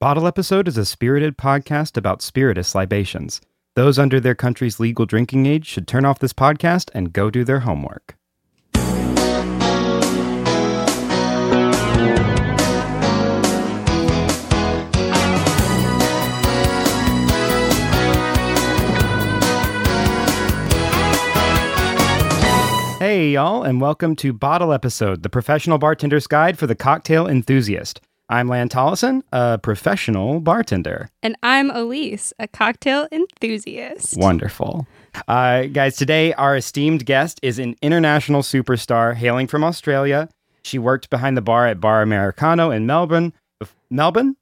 Bottle Episode is a spirited podcast about spirituous libations. Those under their country's legal drinking age should turn off this podcast and go do their homework. Hey, y'all, and welcome to Bottle Episode, the professional bartender's guide for the cocktail enthusiast. I'm Lan Tollison, a professional bartender. And I'm Elise, a cocktail enthusiast. Wonderful. Uh, guys, today our esteemed guest is an international superstar hailing from Australia. She worked behind the bar at Bar Americano in Melbourne. Bef- Melbourne?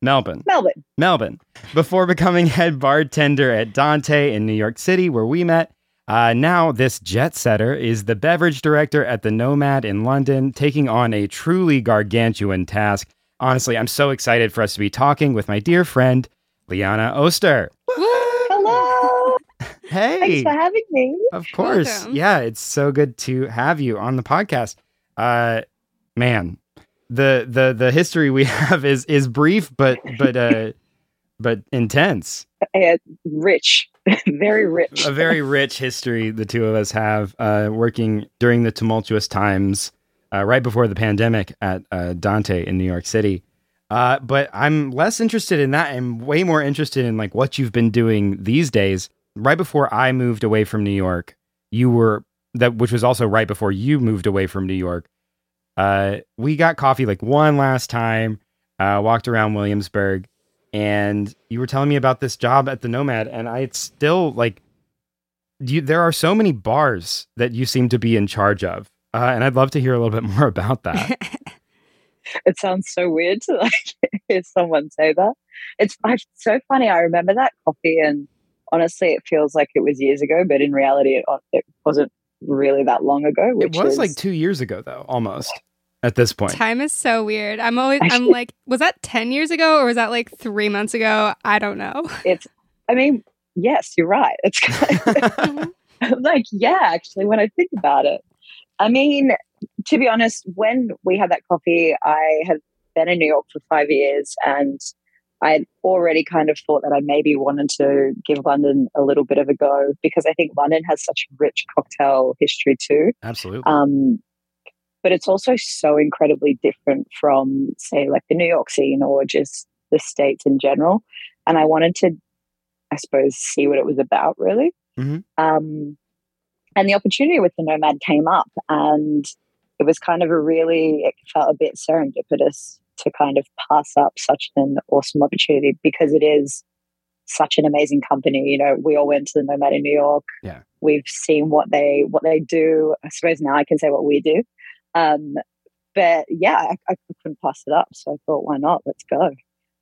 Melbourne. Melbourne. Melbourne. Before becoming head bartender at Dante in New York City, where we met. Uh, now, this jet setter is the beverage director at the Nomad in London, taking on a truly gargantuan task. Honestly, I'm so excited for us to be talking with my dear friend, Liana Oster. Hello. Hey. Thanks for having me. Of course. Welcome. Yeah, it's so good to have you on the podcast. Uh man, the the the history we have is is brief but but uh but intense. Uh, rich, very rich. A very rich history the two of us have uh working during the tumultuous times uh right before the pandemic at uh Dante in New York City. Uh but I'm less interested in that I'm way more interested in like what you've been doing these days. Right before I moved away from New York, you were that which was also right before you moved away from New York. Uh, we got coffee like one last time, uh, walked around Williamsburg, and you were telling me about this job at the Nomad, and I still like you. There are so many bars that you seem to be in charge of, uh, and I'd love to hear a little bit more about that. it sounds so weird to like hear someone say that. It's, so funny. I remember that coffee, and honestly, it feels like it was years ago, but in reality, it, it wasn't really that long ago. it was is, like two years ago, though, almost at this point. Time is so weird. I'm always, I'm like, was that 10 years ago or was that like three months ago? I don't know. it's. I mean, yes, you're right. It's kind of, like, yeah, actually, when I think about it. I mean, to be honest, when we had that coffee, I had been in New York for five years and I had already kind of thought that I maybe wanted to give London a little bit of a go because I think London has such rich cocktail history too. Absolutely. Um, but it's also so incredibly different from, say, like the New York scene or just the States in general. And I wanted to, I suppose, see what it was about really. Mhm. Um, and the opportunity with the Nomad came up, and it was kind of a really, it felt a bit serendipitous to kind of pass up such an awesome opportunity because it is such an amazing company. You know, we all went to the Nomad in New York. Yeah. We've seen what they what they do. I suppose now I can say what we do. Um, but yeah, I, I couldn't pass it up. So I thought, why not? Let's go.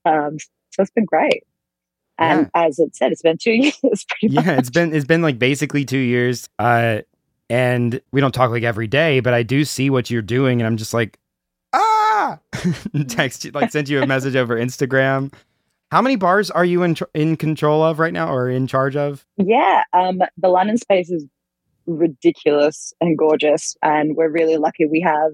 Um, so it's been great. And as it said, it's been two years pretty much. yeah, it's been it's been like basically two years. Uh, and we don't talk like every day, but I do see what you're doing, and I'm just like, ah, text you, like send you a message over Instagram. How many bars are you in tr- in control of right now, or in charge of? Yeah, um, the London space is ridiculous and gorgeous, and we're really lucky. We have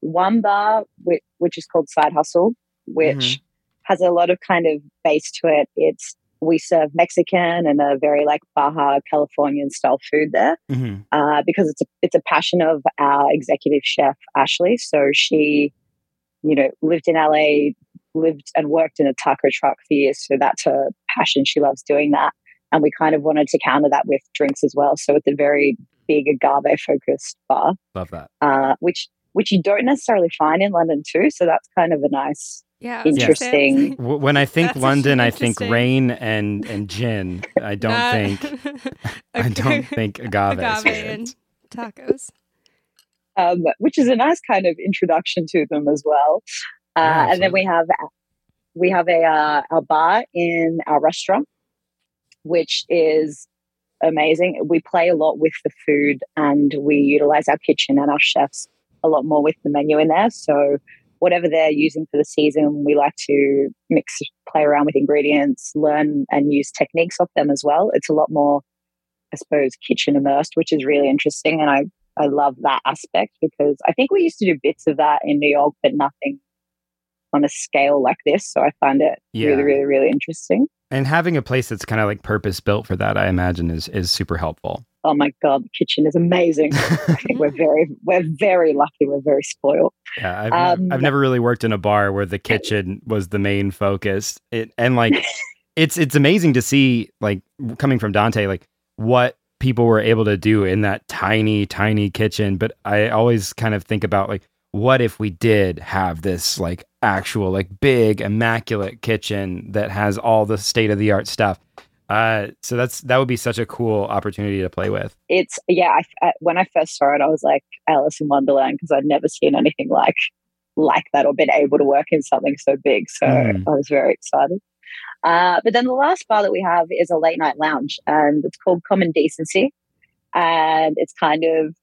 one bar which, which is called Side Hustle, which has a lot of kind of base to it. It's we serve Mexican and a very like Baja Californian style food there Mm-hmm. uh, because it's a it's a passion of our executive chef Ashley. So she, you know, lived in LA, lived and worked in a taco truck for years. So that's her passion. She loves doing that, and we kind of wanted to counter that with drinks as well. So it's a very big agave focused bar, Love that. uh, which which you don't necessarily find in London too. So that's kind of a nice. Yeah. I was gonna say, Interesting. W- When I think That's London, I think rain and and gin. I don't not- think I don't think agave. agave and tacos. um, which is a nice kind of introduction to them as well. Uh, Yeah, and then we have we have a uh, a bar in our restaurant, which is amazing. We play a lot with the food, and we utilize our kitchen and our chefs a lot more with the menu in there. So whatever they're using for the season, we like to mix, play around with ingredients, learn and use techniques of them as well. It's a lot more, I suppose, kitchen immersed, which is really interesting, and I I love that aspect because I think we used to do bits of that in New York, but nothing on a scale like this. So I find it Yeah. really, really, really interesting. And having a place that's kind of like purpose built for that, I imagine, is is super helpful. Oh my god, the kitchen is amazing. I think we're very, we're very lucky. We're very spoiled. Yeah, I've, Um, I've never really worked in a bar where the kitchen was the main focus. It and like it's it's amazing to see like coming from Dante like what people were able to do in that tiny tiny kitchen. But I always kind of think about like what if we did have this like actual like big immaculate kitchen that has all the state of the art stuff. Uh, so that's that would be such a cool opportunity to play with. It's yeah. I, I, when I first saw it, I was like Alice in Wonderland because I'd never seen anything like like that or been able to work in something so big. So Mm. I was very excited. Uh, but then the last bar that we have is a late night lounge, and it's called Common Decency, and it's kind of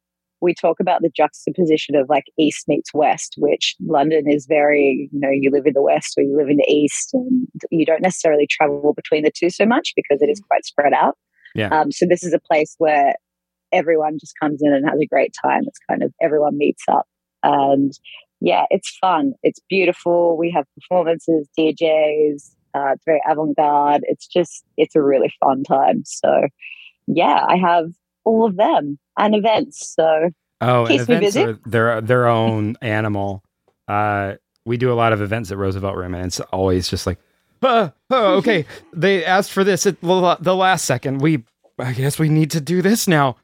we talk about the juxtaposition of like East meets West, which London is very, you know, you live in the West or you live in the East, and you don't necessarily travel between the two so much because it is quite spread out. Yeah. Um, so this is a place where everyone just comes in and has a great time. It's kind of everyone meets up, and yeah, it's fun. It's beautiful. We have performances, DJs. Uh, it's very avant-garde. It's just, it's a really fun time. So yeah, I have all of them and events. So Oh, and Keeps me busy. are their their own animal. Uh, we do a lot of events at Roosevelt Room, and it's always just like, oh, oh okay, they asked for this at the last second. We, I guess we need to do this now.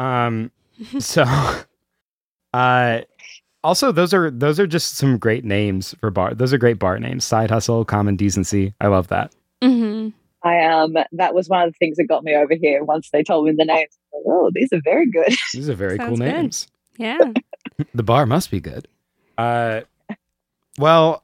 Um, so, uh, also those are those are just some great names for bar. Those are great bar names. Side hustle, common decency. I love that. hmm I um that was one of the things that got me over here once they told me the names. I like, oh, these are very good. These are very cool Sounds good. names. Yeah. the bar must be good. Uh, well,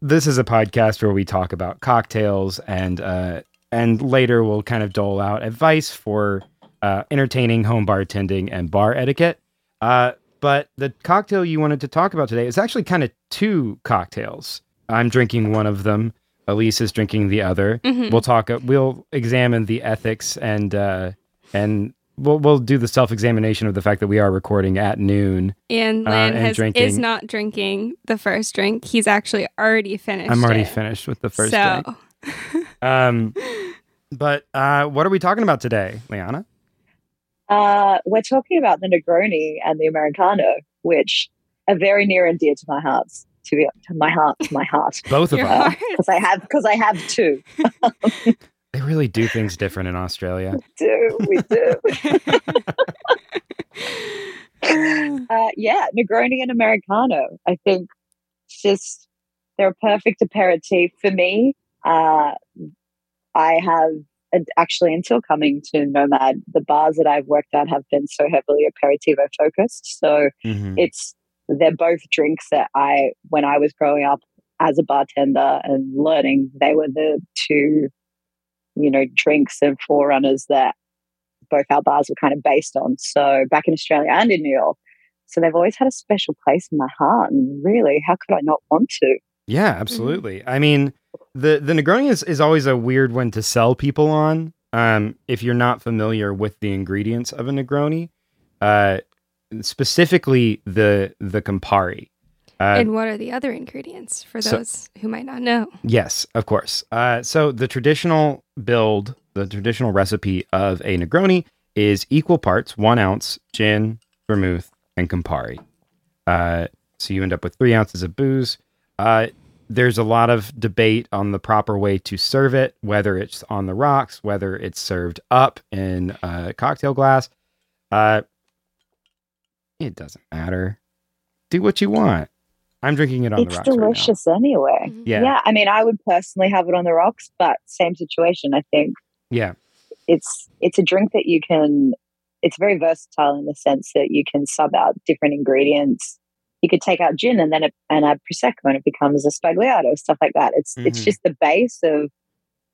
this is a podcast where we talk about cocktails and uh, and later we'll kind of dole out advice for uh, entertaining home bartending and bar etiquette. Uh, but the cocktail you wanted to talk about today is actually kind of two cocktails. I'm drinking one of them. Elise is drinking the other. Mhm. We'll talk. We'll examine the ethics and uh, and we'll we'll do the self examination of the fact that we are recording at noon. And Uh, and has, drinking. is not drinking the first drink. He's actually already finished. I'm already it. finished with the first so, drink. Um, but uh, what are we talking about today, Liana? Uh, we're talking about the Negroni and the Americano, which are very near and dear to my heart. To, be, to my heart, to my heart, Both of Your us. because I have because I have two. They really do things different in Australia. Do we do? Uh, yeah, Negroni and Americano. I think it's just they're a perfect aperitif for me. Uh, I have and actually until coming to Nomad, the bars that I've worked at have been so heavily aperitivo focused. So Mhm. it's they're both drinks that I when I was growing up as a bartender and learning, they were the two, you know, drinks and forerunners that both our bars were kind of based on. So back in Australia and in New York. So they've always had a special place in my heart. And really, how could I not want to? Yeah, absolutely. I mean, the the Negroni is, is always a weird one to sell people on. Um, if you're not familiar with the ingredients of a Negroni, uh, specifically the the Campari. Uh, and what are the other ingredients for so- those who might not know? Yes, of course. Uh, so the traditional build, the traditional recipe of a Negroni is equal parts one ounce gin, vermouth, and Campari. Uh, so you end up with three ounces of booze. Uh, there's a lot of debate on the proper way to serve it, whether it's on the rocks, whether it's served up in a cocktail glass. Uh, it doesn't matter. Do what you want. I'm drinking it on the it's rocks right now. delicious anyway. Mhm. Yeah. yeah, I mean, I would personally have it on the rocks, but same situation. I think Yeah. it's it's a drink that you can it's very versatile in the sense that you can sub out different ingredients you could take out gin and then it, and add prosecco and it becomes a sbagliato stuff like that it's it's Mhm. just the base of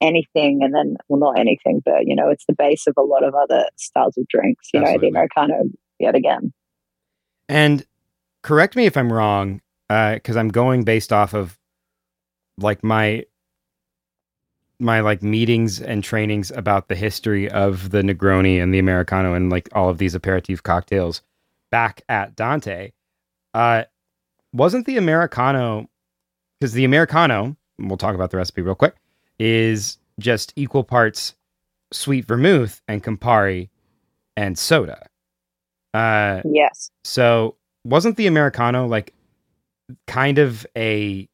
anything and then well not anything but you know it's the base of a lot of other styles of drinks you Absolutely. know the americano yet again And correct me if I'm wrong, because I'm going based off of like my my like meetings and trainings about the history of the Negroni and the Americano and like all of these aperitif cocktails back at Dante. Uh, wasn't the Americano? because the Americano, we'll talk about the recipe real quick, is just equal parts sweet vermouth and Campari and soda. Uh, Yes. so wasn't the Americano like kind of a,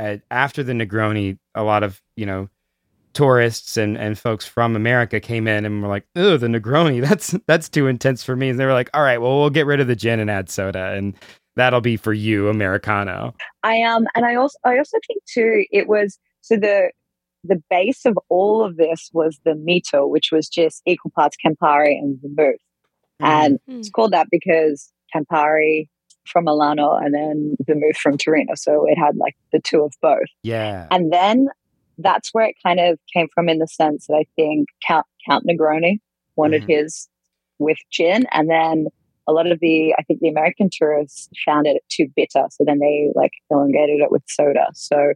a after the Negroni, a lot of you know tourists and and folks from America came in and were like, "Oh, the Negroni, that's that's too intense for me." And they were like, "All right, well, we'll get rid of the gin and add soda, and that'll be for you, Americano." I um and I also I also think too it was so the the base of all of this was the MiTo, which was just equal parts Campari and vermouth. And Mm. it's called that because Campari from Milano and then the move from Torino. So it had like the two of both. yeah, And then that's where it kind of came from in the sense that I think Count Count Negroni wanted Mhm. his with gin, and then a lot of the I think the American tourists found it too bitter, so then they like elongated it with soda. So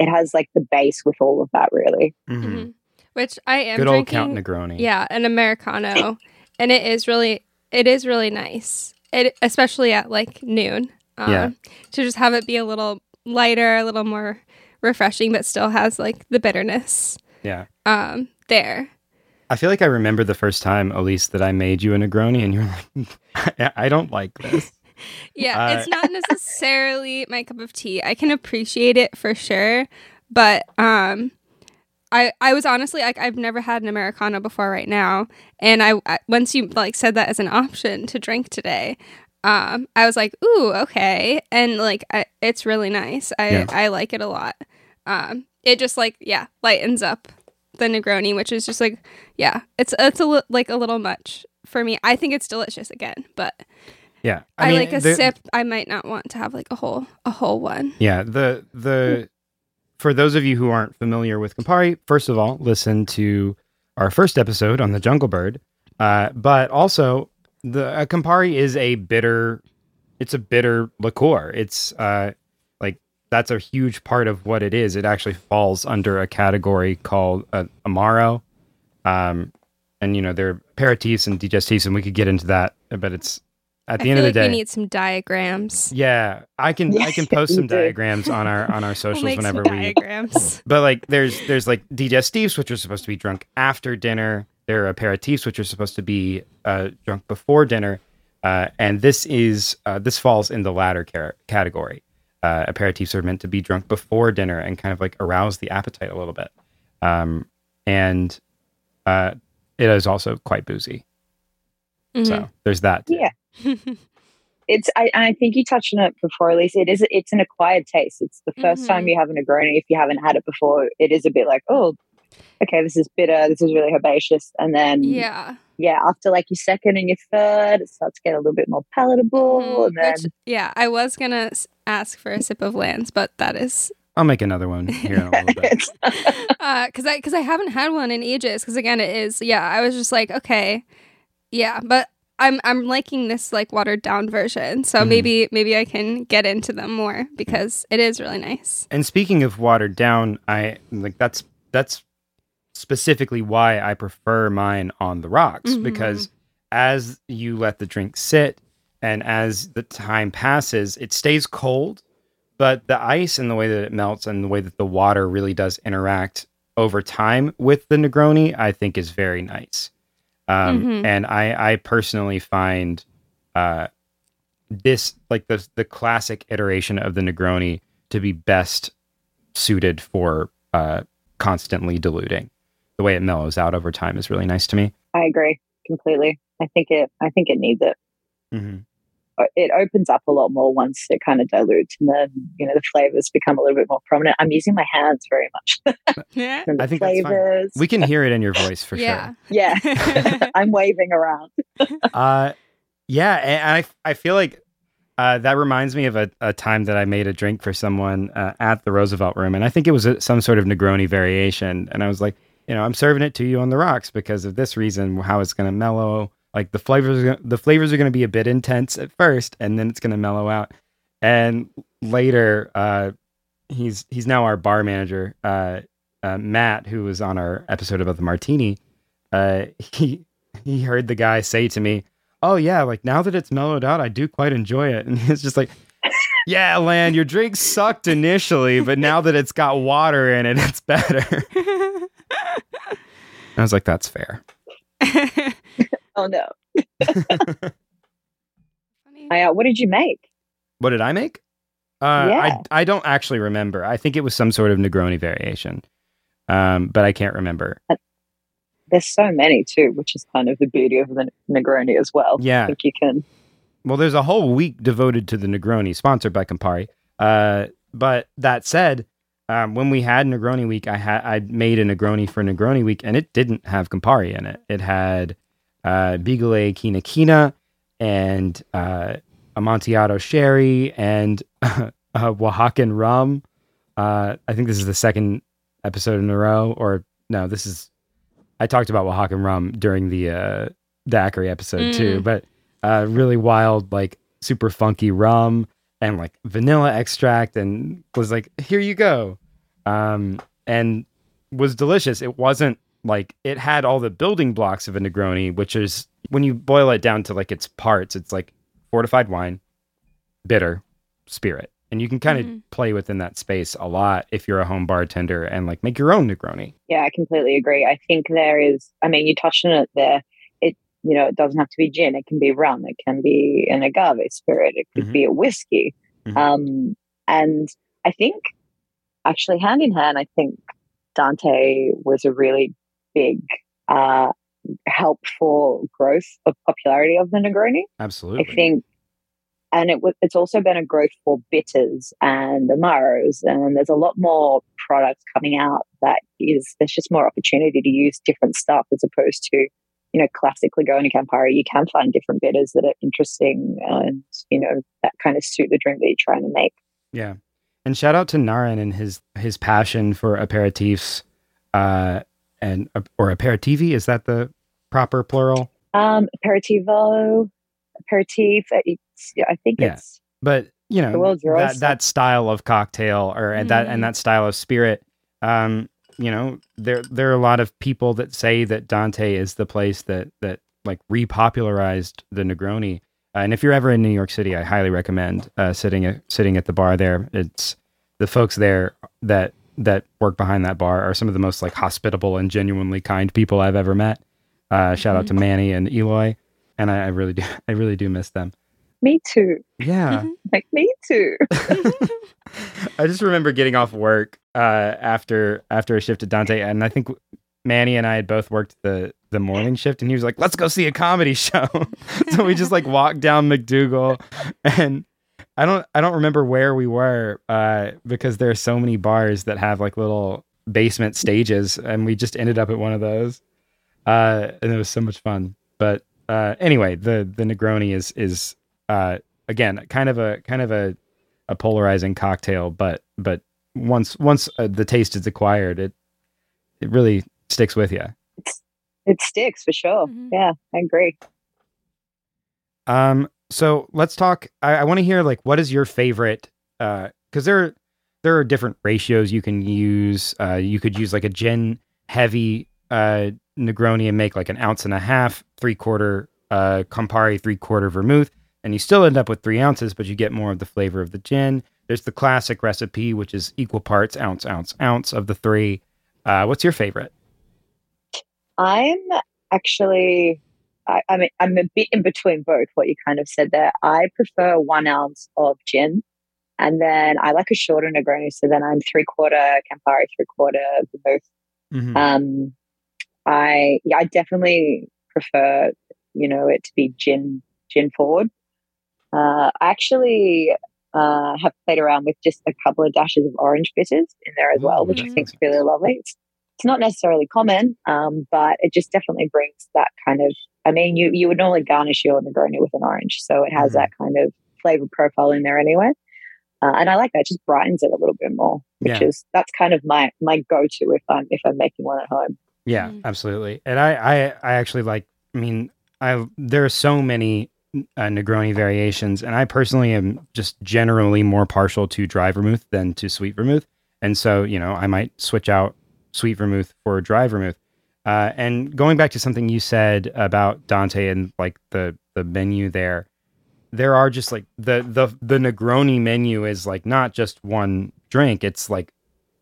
it has like the base with all of that, really. Mhm. Mhm. Which I am good old drinking. Count Negroni. Yeah, an americano, and it is really it is really nice. It especially at like noon. Um, Yeah. To just have it be a little lighter, a little more refreshing, but still has like the bitterness. yeah. Um, there. I feel like I remember the first time, Elise, that I made you a Negroni, and you're like, "I- "I don't like this." Yeah, Uh, it's not necessarily my cup of tea. I can appreciate it for sure, but um I I was honestly like I've never had an americano before right now, and I, I once you like said that as an option to drink today, um I was like, "Ooh, okay." And like I, it's really nice. I Yeah. I like it a lot. Um it just like yeah, lightens up the Negroni, which is just like yeah, it's it's a li- like a little much for me. I think it's delicious again, but Yeah, I, mean, like a the- sip. I might not want to have like a whole a whole one. Yeah, the the for those of you who aren't familiar with Campari, first of all, listen to our first episode on the Jungle Bird. Uh, but also, the uh, Campari is a bitter. It's a bitter liqueur. It's uh, like that's a huge part of what it is. It actually falls under a category called uh, amaro, um, and you know there are aperitifs and digestifs, and we could get into that. But it's at the I end feel of like the day. we need some diagrams. Yeah, I can I can post some do. diagrams on our on our We'll socials whenever some we. diagrams. But like, there's there's like digestifs which are supposed to be drunk after dinner. There are aperitifs which are supposed to be uh, drunk before dinner, uh, and this is uh, this falls in the latter car- category. Uh, aperitifs are meant to be drunk before dinner and kind of like arouse the appetite a little bit, um, and uh, it is also quite boozy. Mhm. So there's that. Yeah. It's I, I think you touched on it before, Elise. It is it's an acquired taste. It's the 1st time Mhm. you have a Negroni. If you haven't had it before, it is a bit like, oh, okay, this is bitter. This is really herbaceous. And then yeah. yeah, after like your second and your third, it starts to get a little bit more palatable. Mhm. And then Which, yeah, I was gonna ask for a sip of Lance, but that is I'll make another one here in a little bit. it's because I because I haven't had one in ages. Because again, it is yeah. I was just like okay, yeah, but I'm I'm liking this like watered down version. So Mhm. maybe maybe I can get into them more because it is really nice. And speaking of watered down, I like that's that's specifically why I prefer mine on the rocks Mhm. because as you let the drink sit and as the time passes, it stays cold, but the ice and the way that it melts and the way that the water really does interact over time with the Negroni, I think is very nice. Um, Mhm. And I, I personally find uh, this like the the classic iteration of the Negroni to be best suited for uh, constantly diluting. The way it mellows out over time is really nice to me. I agree completely. I think it I think it needs it. Mm-hmm. Uh, It opens up a lot more once it kind of dilutes and then, you know, the flavors become a little bit more prominent. I'm using my hands very much. Yeah. I think that's fine. flavors. We can hear it in your voice for sure. yeah. yeah. I'm waving around. Uh, yeah, and I I feel like uh, that reminds me of a, a time that I made a drink for someone uh, at the Roosevelt Room, and I think it was a, some sort of Negroni variation, and I was like, you know, I'm serving it to you on the rocks because of this reason, how it's going to mellow. Like the flavors, the flavors are going to be a bit intense at first, and then it's going to mellow out. And later, uh, he's he's now our bar manager, uh, uh, Matt, who was on our episode about the martini. Uh, he he heard the guy say to me, "Oh yeah, like now that it's mellowed out, I do quite enjoy it." And it's just like, yeah, Lan, your drink sucked initially, but now that it's got water in it, it's better. I was like, that's fair. oh no. I, uh, what did you make? What did I make? Uh, Yeah. I I don't actually remember. I think it was some sort of Negroni variation, um, but I can't remember. There's so many too, which is kind of the beauty of the Negroni as well. I Yeah. think you can. Well, there's a whole week devoted to the Negroni, sponsored by Campari. Uh, but that said, um, when we had Negroni week, I had I made a Negroni for Negroni week, and it didn't have Campari in it. It had uh, Bigallet Kina Kina and uh, Amontillado Sherry and uh, Oaxacan rum. Uh, I think this is the second episode in a row, or no, this is. I talked about Oaxacan rum during the uh, daiquiri episode too, Mm. but uh, really wild, like super funky rum and like vanilla extract, and was like, here you go, um, and was delicious. It wasn't like it had all the building blocks of a Negroni, which is when you boil it down to like its parts, it's like fortified wine, bitter, spirit. And you can kind of Mhm. play within that space a lot if you're a home bartender and like make your own Negroni. Yeah, I completely agree. I think there is. I mean, you touched on it there. It you know it doesn't have to be gin. It can be rum. It can be an agave spirit. It could Mhm. be a whiskey. Mhm. Um, and I think actually hand in hand, I think Dante was a really big uh, help for growth of popularity of the Negroni. Absolutely. I think, and it was it's also been a growth for bitters and amaros, and there's a lot more products coming out that is there's just more opportunity to use different stuff as opposed to you know classically going to Campari. You can find different bitters that are interesting and you know that kind of suit the drink that you're trying to make. Yeah. And shout out to Naren and his his passion for aperitifs uh and or aperitivi is that the proper plural? Um, aperitivo, aperitif. I think Yeah. it's But, you know, that that style of cocktail or and that and that style of spirit um you know, there there are a lot of people that say that Dante is the place that that like repopularized the Negroni. Uh, and if you're ever in New York City, I highly recommend uh, sitting at, sitting at the bar there. It's the folks there that that work behind that bar are some of the most like hospitable and genuinely kind people I've ever met. Uh, shout out to Manny and Eloy, and I, I really do I really do miss them. me too. Yeah, Like me too. I just remember getting off work uh, after after a shift at Dante, and I think Manny and I had both worked the the morning shift, and he was like, "Let's go see a comedy show." so we just like walked down MacDougal, and I don't I don't remember where we were uh, because there are so many bars that have like little basement stages, and we just ended up at one of those, uh, and it was so much fun. But uh, anyway, the the Negroni is is uh, again kind of a kind of a a polarizing cocktail, but but once once uh, the taste is acquired, it it really sticks with you. It sticks for sure. Mhm. Yeah, I agree. Um, so let's talk. I, I want to hear like what is your favorite? Because there there are different ratios you can use. Uh, you could use like a gin heavy uh, Negroni and make like an ounce and a half, three quarter uh, Campari, three quarter vermouth, and you still end up with three ounces, but you get more of the flavor of the gin. There's the classic recipe, which is equal parts ounce, ounce, ounce of the three. Uh, what's your favorite? I'm actually, I, I mean, I'm a bit in between both. What you kind of said there. I prefer one ounce of gin, and then I like a shorter Negroni. So then I'm three quarter Campari, three quarter vermouth. Mhm. Um, I yeah, I definitely prefer you know it to be gin gin forward. Uh, I actually uh, have played around with just a couple of dashes of orange bitters in there as well, Ooh, which I think is really lovely. It's, it's not necessarily common, um, but it just definitely brings that kind of. I mean, you you would normally garnish your Negroni with an orange, so it has Mhm. that kind of flavor profile in there anyway. Uh, and I like that; it just brightens it a little bit more, which Yeah. is that's kind of my my go to if I'm if I'm making one at home. Yeah, Mhm. absolutely. And I, I, I actually like. I mean, I there are so many uh, Negroni variations, and I personally am just generally more partial to dry vermouth than to sweet vermouth. And so, you know, I might switch out sweet vermouth for dry vermouth. Uh, and going back to something you said about Dante and like the the menu there, there are just like the the the Negroni menu is like not just one drink; it's like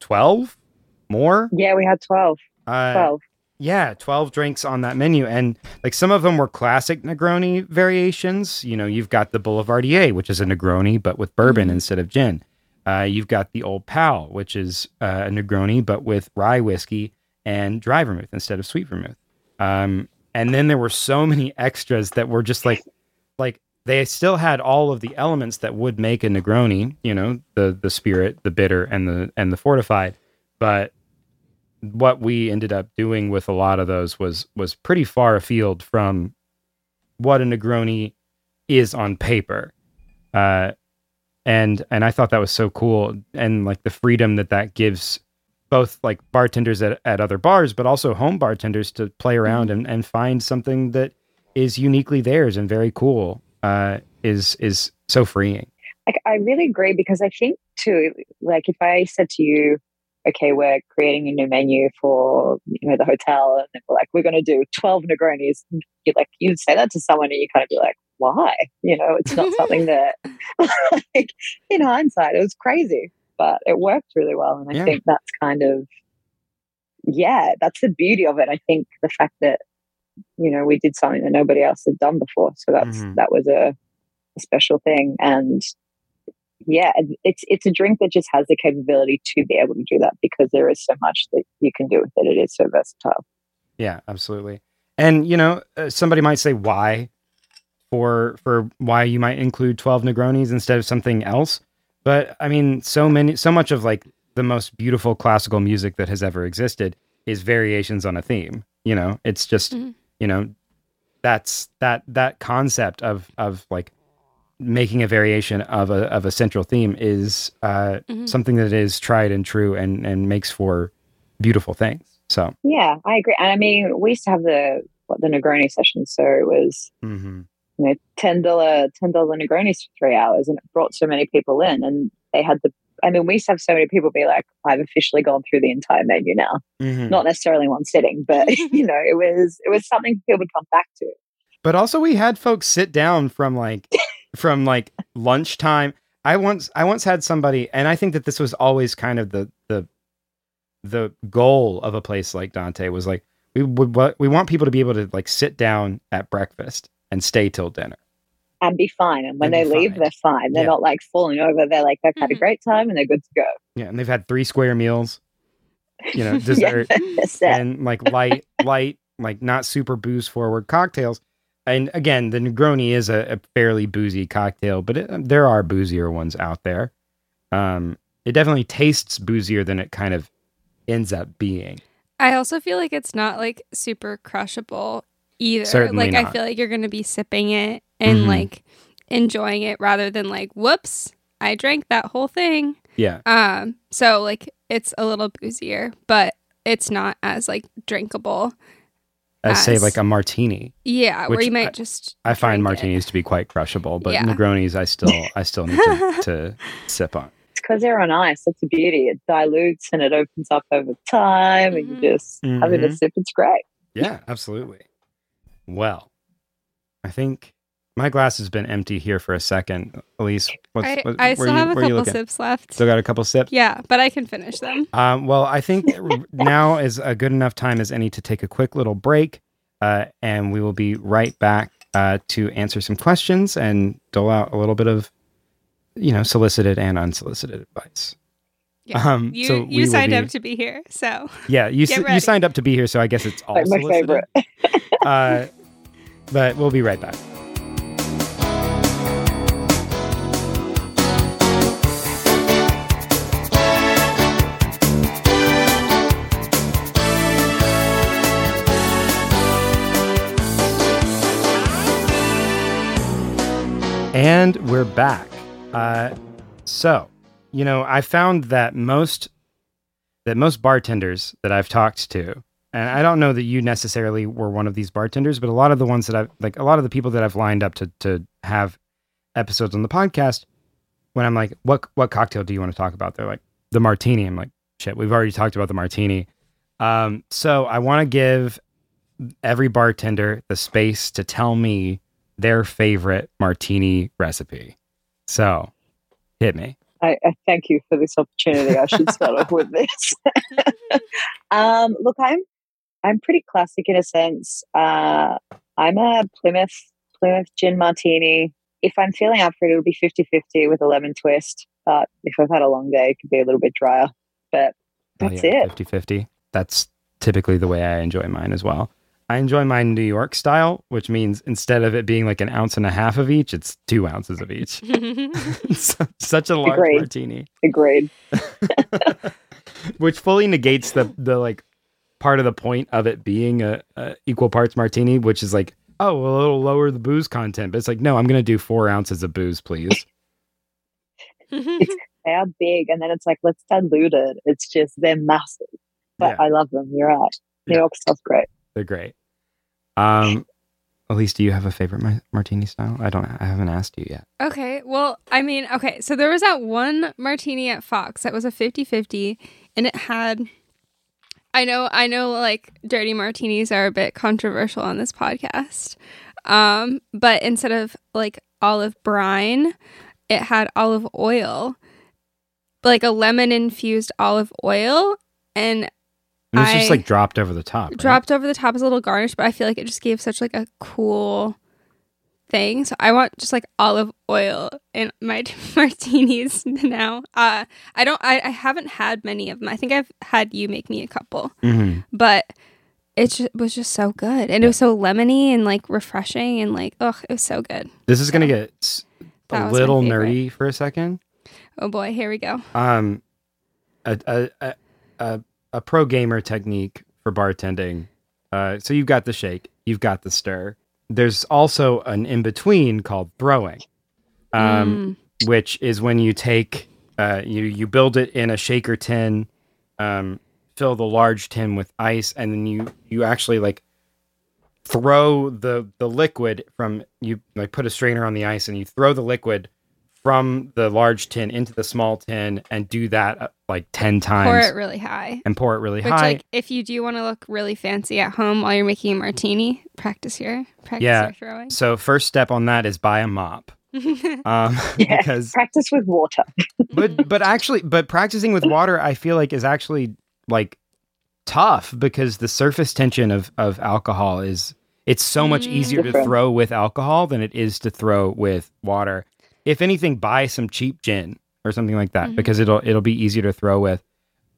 twelve more. Yeah, we had 12. Uh, 12. yeah, 12 drinks on that menu. And like some of them were classic Negroni variations. You know, you've got the Boulevardier, which is a Negroni, but with bourbon Mhm. instead of gin. Uh, you've got the Old Pal, which is uh, a Negroni, but with rye whiskey and dry vermouth instead of sweet vermouth. Um, and then there were so many extras that were just like, like they still had all of the elements that would make a Negroni, you know, the the spirit, the bitter, and the and the fortified. But what we ended up doing with a lot of those was was pretty far afield from what a Negroni is on paper. Uh, and and I thought that was so cool, and like the freedom that that gives both like bartenders at, at other bars, but also home bartenders to play around and, and find something that is uniquely theirs and very cool. Uh, is is so freeing. like I really agree because I think too, like if I said to you, okay, we're creating a new menu for you know the hotel, and we're like, we're going to do twelve Negronis. You like you'd say that to someone, and you kind of be like, why? You know, it's not something that, like in hindsight, it was crazy, but it worked really well, and I Yeah. think that's kind of yeah, that's the beauty of it. I think the fact that you know we did something that nobody else had done before, so that's Mhm. that was a, a special thing, and yeah, it's it's a drink that just has the capability to be able to do that because there is so much that you can do with it. It is so versatile. Yeah, absolutely. And you know, uh, somebody might say why for for why you might include 12 Negronis instead of something else. But I mean, so many so much of like the most beautiful classical music that has ever existed is variations on a theme. You know, it's just, Mhm. you know, that's that that concept of of like making a variation of a of a central theme is uh Mhm. something that is tried and true and and makes for beautiful things. So, Yeah, I agree. And I mean, we used to have the what the Negroni session, so it was mhm. You know ten dollar ten dollar Negronis for three hours, and it brought so many people in, and they had the. I mean, we used to have so many people be like, "I've officially gone through the entire menu now." Mhm. Not necessarily one sitting, but you know, it was it was something people would come back to. But also we had folks sit down from like from like lunchtime. I once I once had somebody and I think that this was always kind of the the the goal of a place like Dante was like we would what we want people to be able to like sit down at breakfast and stay till dinner. and be fine. And when And they be leave, fine. they're fine. They're Yeah. not like falling over. They're like they've had a Mhm. great time and they're good to go. Yeah, and they've had three square meals, you know, dessert yeah, and like light light like not super booze forward cocktails. And again, the Negroni is a, a fairly boozy cocktail, but it, there are boozier ones out there. Um, it definitely tastes boozier than it kind of ends up being. I also feel like it's not like super crushable either. Certainly like I feel like you're gonna be sipping it and Mhm. like enjoying it rather than like, whoops, I drank that whole thing. Yeah, Um, so like it's a little boozier, but it's not as like drinkable. I say like a martini. Yeah, where you might I- just I find drink it. martinis to be quite crushable, but Yeah. Negronis I still I still need to, to sip on. It's because they're on ice. That's the beauty. It dilutes and it opens up over time, and you just have it a sip. It's great. Yeah, absolutely. Well, I think my glass has been empty here for a second. Elise, what's, I, what, I still you, have a couple sips left. Still got a couple sips. yeah, but I can finish them. Um, well, I think now is a good enough time as any to take a quick little break, uh, and we will be right back uh, to answer some questions and dole out a little bit of, you know, solicited and unsolicited advice. Yeah. Um, You so you signed be- up to be here, so Yeah, you you signed up to be here, so I guess it's all Like my solicited. favorite. uh, but we'll be right back. And we're back. Uh, so, you know, I found that most that most bartenders that I've talked to, and I don't know that you necessarily were one of these bartenders, but a lot of the ones that I've like a lot of the people that I've lined up to to have episodes on the podcast, when I'm like, what what cocktail do you want to talk about? They're like the martini. I'm like, shit, we've already talked about the martini. Um, so I want to give every bartender the space to tell me their favorite martini recipe. So, hit me. I, I thank you for this opportunity. I should start off with this. um, look, I'm I'm pretty classic in a sense. Uh, I'm a Plymouth Plymouth gin martini. If I'm feeling up for it, it'll be 50-50 with a lemon twist. But if I've had a long day, it could be a little bit drier. But that's oh, yeah, it. 50 50. That's typically the way I enjoy mine as well. I enjoy mine New York style, which means instead of it being like an ounce and a half of each, it's two ounces of each. Such a large Agreed. martini, Agreed. which fully negates the the like part of the point of it being a, a equal parts martini, which is like, oh, well, it'll lower the booze content, but it's like, no, I'm gonna do four ounces of booze, please. They are big, and then it's like let's dilute it. It's just they're massive, but Yeah. I love them. You're right. New Yeah. York stuff's great. They're great. Um, Elise, do you have a favorite mar- martini style? I don't. I haven't asked you yet. Okay. Well, I mean, okay. So there was that one martini at Fox that was a 50 50, and it had. I know, I know, like dirty martinis are a bit controversial on this podcast. Um, but instead of like olive brine, it had olive oil, like a lemon infused olive oil, and And it's just like dropped over the top. right? dropped over the top as a little garnish, but I feel like it just gave such like a cool thing. So I want just like olive oil in my martinis now. Uh I don't I, I haven't had many of them. I think I've had you make me a couple. Mhm. But it ju- was just so good. And it was so lemony and like refreshing and like oh, it was so good. This is gonna get a little nerdy for a second. Oh boy, here we go. Um, a a a, a, a pro gamer technique for bartending. Uh, so you've got the shake, you've got the stir. There's also an in between called throwing, um, which is when you take uh, you you build it in a shaker tin, um, fill the large tin with ice, and then you you actually like throw the the liquid from you like put a strainer on the ice and you throw the liquid from the large tin into the small tin and do that uh, like 10 times Pour it really high. and pour it really Which, high like, if you do want to look really fancy at home while you're making a martini, practice your practice Yeah. your throwing. so first step on that is buy a mop um Yeah. because Practice with water. but but actually but practicing with water i feel like is actually like tough because the surface tension of of alcohol is it's so much Mm. easier to throw with alcohol than it is to throw with water if anything buy some cheap gin or something like that Mhm. because it'll it'll be easier to throw with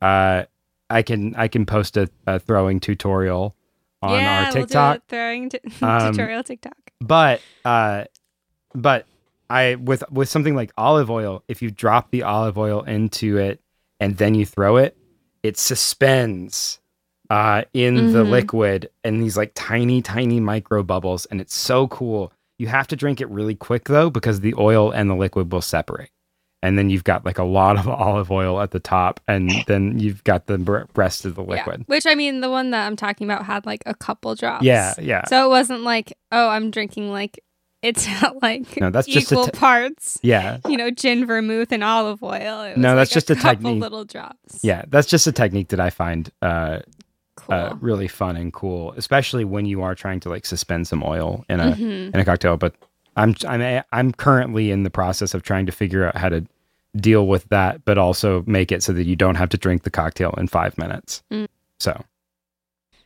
uh i can i can post a, a throwing tutorial on yeah, our tiktok We'll throwing t- Um, tutorial TikTok. but uh but i with with something like olive oil if you drop the olive oil into it and then you throw it it suspends uh in the Mhm. liquid and these like tiny tiny micro bubbles and it's so cool you have to drink it really quick though because the oil and the liquid will separate and then you've got like a lot of olive oil at the top and then you've got the rest of the liquid Yeah. Which I mean, the one that I'm talking about had like a couple drops. yeah yeah So it wasn't like, oh, I'm drinking like it's not like No, that's just a equal te- parts. yeah You know, gin, vermouth, and olive oil. It was No, like that's just a couple technique. Little drops. yeah that's just a technique that i find uh cool. uh, really fun and cool, especially when you are trying to like suspend some oil in a Mhm. in a cocktail. But I'm I'm I'm currently in the process of trying to figure out how to deal with that, but also make it so that you don't have to drink the cocktail in five minutes. Mm. So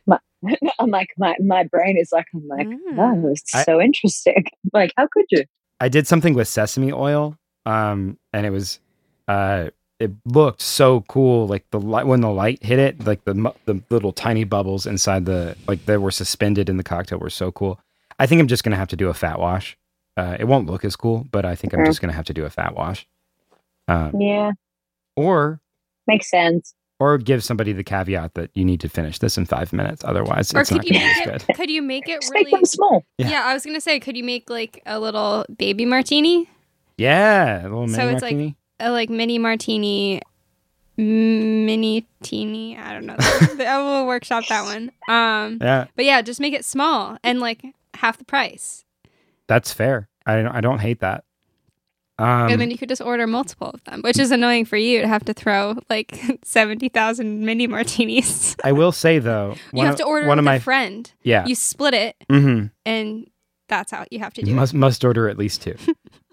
I'm like, my, my brain is like, I'm like, Mm. oh, it's I- so interesting. like, how could you? I did something with sesame oil, um, and it was uh, it looked so cool. Like the light when the light hit it, like the the little tiny bubbles inside the like that were suspended in the cocktail were so cool. I think I'm just gonna have to do a fat wash. Uh, it won't look as cool, but I think I'm Mm. just gonna have to do a fat wash, um, Yeah, or makes sense. or give somebody the caveat that you need to finish this in five minutes, otherwise Or it's could not you gonna be make as it? good. Could you make it Just make really? them small. Yeah. Yeah. I was gonna say, could you make like a little baby martini, Yeah, a little So mini it's like- martini. A like mini martini, mini teeny. I don't know. I will workshop that one. Um, yeah, but yeah, just make it small and like half the price, that's fair. I don't, I don't hate that. Um, and then you could just order multiple of them, which is annoying for you to have to throw like seventy thousand mini martinis. I will say though, you have of- to order one of my friend. yeah. You split it hmm and that's how you have to do You it. must must order at least two.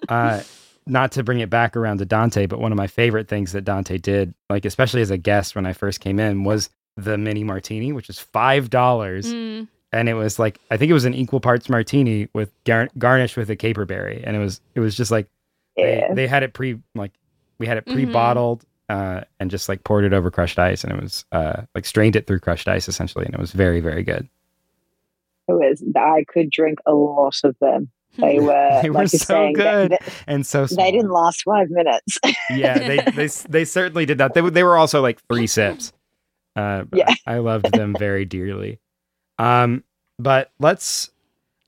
uh, not to bring it back around to Dante, but one of my favorite things that Dante did, like especially as a guest when I first came in, was the mini martini, which is five dollars, Mm, and it was like I think it was an equal parts martini with gar- garnished with a caperberry, and it was it was just like Yeah. they, they had it pre like we had it pre bottled. Uh, and just like poured it over crushed ice, and it was uh, like strained it through crushed ice essentially, and it was very, very good. It was I could drink a lot of them. They were They were like you're so saying, they- good. They, And so they didn't last five minutes. yeah, they they they certainly did not. They were- they were also like three sips. Uh, Yeah. I loved them very dearly. Um, but let's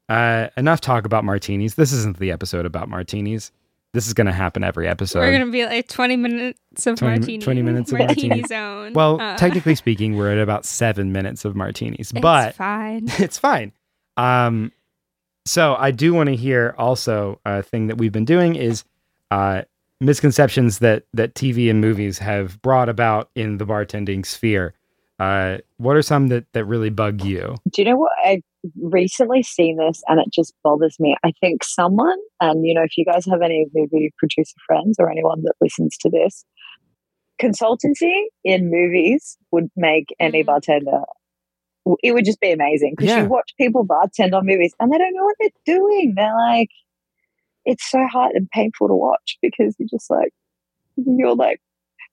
uh enough talk about martinis. This isn't the episode about martinis. This is going to happen every episode. We're gonna be like 20 minutes of 20 martini. 20 minutes of martini martini. zone. well, Uh, technically speaking, we're at about seven minutes of martinis, it's but fine. it's fine. Um, so I do want to hear also a thing that we've been doing is uh, misconceptions that that TV and movies have brought about in the bartending sphere. Uh, what are some that that really bug you? Do you know what? I've recently seen this and it just bothers me. I think someone, and you know, if you guys have any movie producer friends or anyone that listens to this, consultancy in movies would make any Mhm. bartender. It would just be amazing because Yeah. you watch people bartend on movies and they don't know what they're doing. They're like, it's so hard and painful to watch because you're just like, you're like,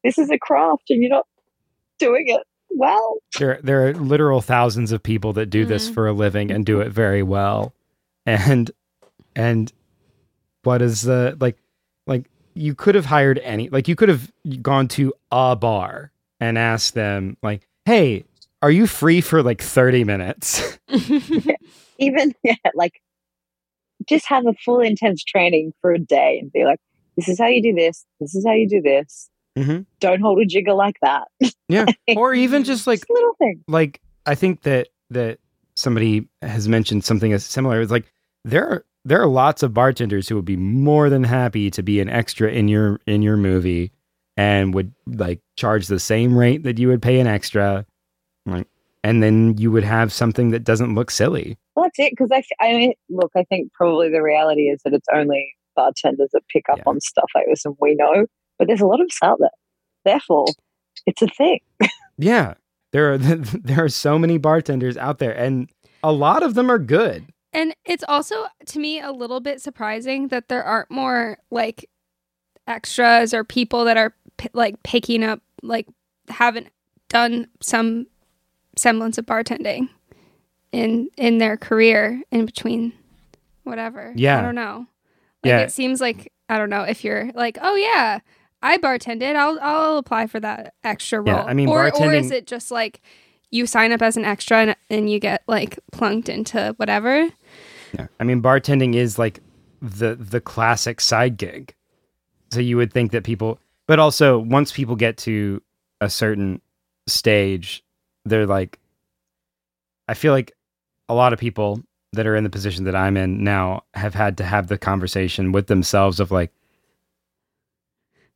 this is a craft and you're not doing it well. There there are literal thousands of people that do this Mhm. for a living and do it very well, and and what is the like like you could have hired any like you could have gone to a bar and asked them like hey are you free for like 30 minutes even yeah, like just have a full intense training for a day and be like, this is how you do this, this is how you do this. Mhm. Don't hold a jigger like that. yeah or even just like Just little thing. like i think that that somebody has mentioned something as similar it's like there are there are lots of bartenders who would be more than happy to be an extra in your in your movie and would like charge the same rate that you would pay an extra like and then you would have something that doesn't look silly Well, that's it. Because I, I mean, look, I think probably the reality is that it's only bartenders that pick up Yeah. on stuff like this, and we know. But there's a lot of us out there. Therefore, it's a thing. yeah there are there are so many bartenders out there and a lot of them are good And it's also to me a little bit surprising that there aren't more like extras or people that are p- like picking up like haven't done some semblance of bartending in in their career in between whatever. Yeah. I don't know. Like Yeah. it seems like I don't know if you're like, "Oh yeah, I bartended. I'll I'll apply for that extra role." Yeah, I mean, or or is it just like you sign up as an extra and, and you get like plunked into whatever? Yeah. I mean, bartending is like the the classic side gig. So you would think that people, but also once people get to a certain stage, they're like, I feel like a lot of people that are in the position that I'm in now have had to have the conversation with themselves of like,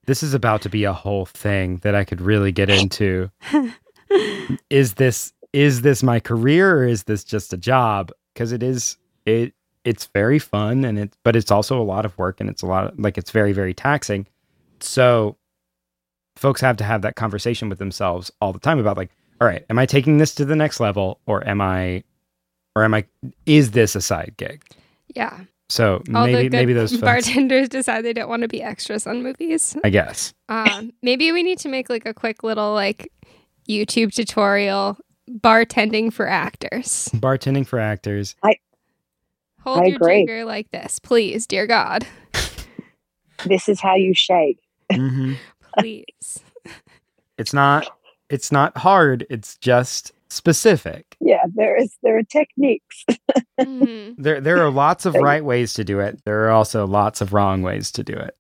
this is about to be a whole thing that I could really get into. is this is this my career or is this just a job? Because it is it it's very fun and it but it's also a lot of work and it's a lot of, like it's very very taxing. So folks have to have that conversation with themselves all the time about like, all right, am I taking this to the next level or am I or am I is this a side gig? Yeah. So All the maybe good maybe those folks, bartenders decide they don't want to be extras on movies. I guess. Um, maybe we need to make like a quick little like YouTube tutorial bartending for actors. Bartending for actors. I Hold I your agree. jigger like this, please, dear God, This is how you shake. hmm please. It's not it's not hard, it's just specific. Yeah, there is there are techniques. Mhm. There there are lots of right ways to do it. There are also lots of wrong ways to do it.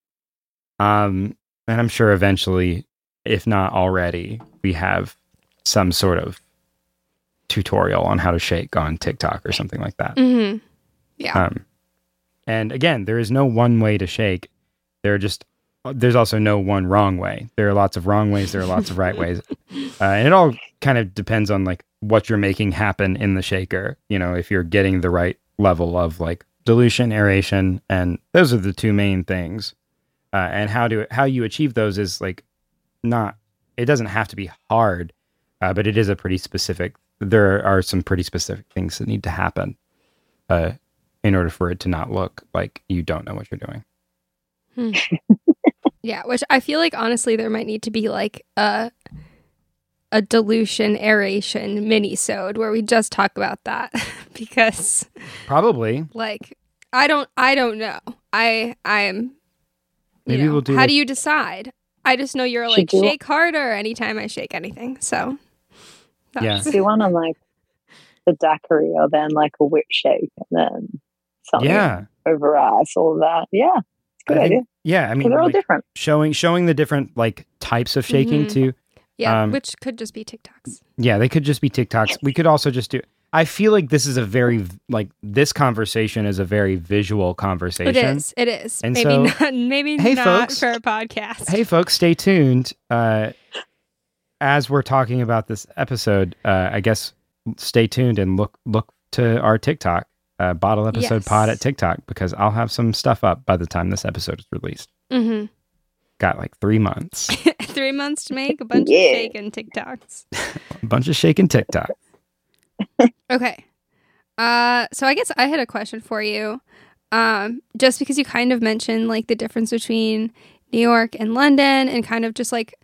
Um and I'm sure eventually if not already we have some sort of tutorial on how to shake on TikTok or something like that. Mhm. Yeah. Um and again, there is no one way to shake. There are just there's also no one wrong way. There are lots of wrong ways, there are lots of right ways. Uh, and it all kind of depends on like what you're making happen in the shaker. You know, if you're getting the right level of like dilution, aeration, and those are the two main things. Uh, and how do how you achieve those is like not. It doesn't have to be hard, uh, but it is a pretty specific. There are some pretty specific things that need to happen, uh, in order for it to not look like you don't know what you're doing. Hmm. yeah, which I feel like honestly there might need to be like a a dilution aeration mini sode where we just talk about that because Probably. like I don't I don't know. I I'm Maybe know, we'll do How like- do you decide? I just know you're Should like do- shake harder anytime I shake anything. So Yeah. Do one on like the daiquiri or then like a whip shake and then something Yeah. over ice, all of that. Yeah. It's a good I idea. think- yeah. I 'Cause mean, they're all like, different. showing showing the different like types of shaking Mhm. too. yeah, Um, which could just be TikToks. Yeah, they could just be TikToks. We could also just do. I feel like this is a very like this conversation is a very visual conversation. It is. It is. And maybe so- not maybe Hey, not folks. for a podcast. Hey, folks, stay tuned. Uh, as we're talking about this episode, uh, I guess stay tuned and look look to our TikTok, uh, Bottle Episode Pod at TikTok, because I'll have some stuff up by the time this episode is released. hmm Got like three months, Three months to make a bunch Yeah. of shaken TikToks. a bunch of shaking TikTok. Okay. Uh, so I guess I had a question for you. Um, just because you kind of mentioned like the difference between New York and London and kind of just like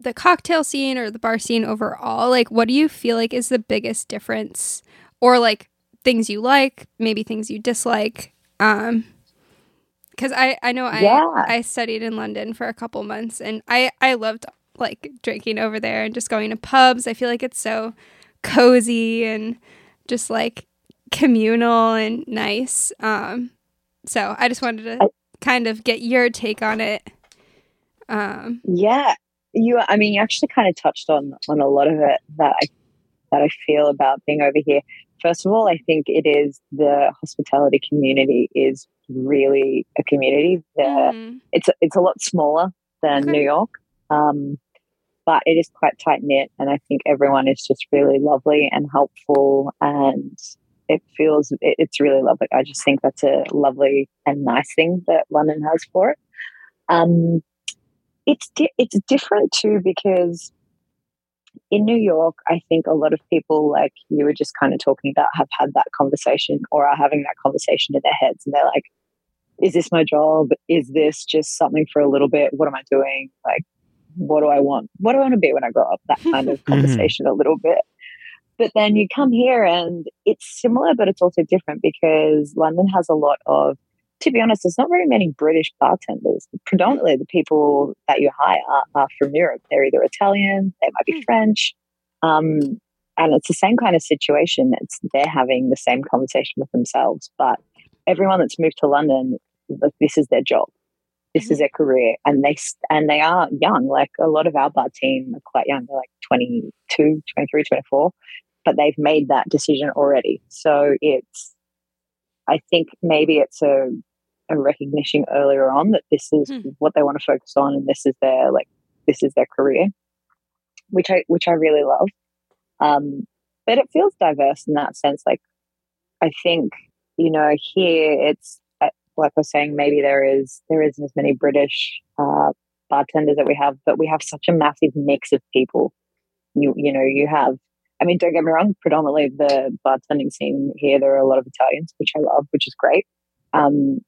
the cocktail scene or the bar scene overall, like what do you feel like is the biggest difference or like things you like, maybe things you dislike? Um, cause I, I know I, Yeah. I studied in London for a couple months and I, I loved like drinking over there and just going to pubs. I feel like it's so cozy and just like communal and nice. Um, so I just wanted to I- kind of get your take on it. Um, Yeah. You I mean you actually kind of touched on on a lot of it that I that I feel about being over here. First of all, I think it is the hospitality community is really a community. The mm, it's it's a lot smaller than Okay. New York, um, but it is quite tight knit, and I think everyone is just really lovely and helpful, and it feels it, it's really lovely. I just think that's a lovely and nice thing that London has for it. Um, it's di- it's different too because in New York, I think a lot of people, like you were just kind of talking about, have had that conversation or are having that conversation in their heads, and they're like, "Is this my job? Is this just something for a little bit? What am I doing? Like, what do I want? What do I want to be when I grow up?" That kind of Mhm. conversation a little bit. But then you come here and it's similar, but it's also different because London has a lot of, to be honest, there's not very many British bartenders. Predominantly, the people that you hire are, are from Europe. They're either Italian, they might be Hmm. French. Um, and it's the same kind of situation. It's they're having the same conversation with themselves, but everyone that's moved to London, this is their job. This is their career, and they and they are young. Like a lot of our bar team are quite young. They're like 22, 23, 24 but they've made that decision already. So it's, I think maybe it's a, a recognition earlier on that this is Hmm. what they want to focus on and this is their like this is their career, which I which I really love. Um, but it feels diverse in that sense. Like I think you know here it's uh, like I was saying maybe there is there isn't as many British uh, bartenders that we have, but we have such a massive mix of people. You you know you have I mean, don't get me wrong, predominantly the bartending scene here, there are a lot of Italians, which I love, which is great. Um,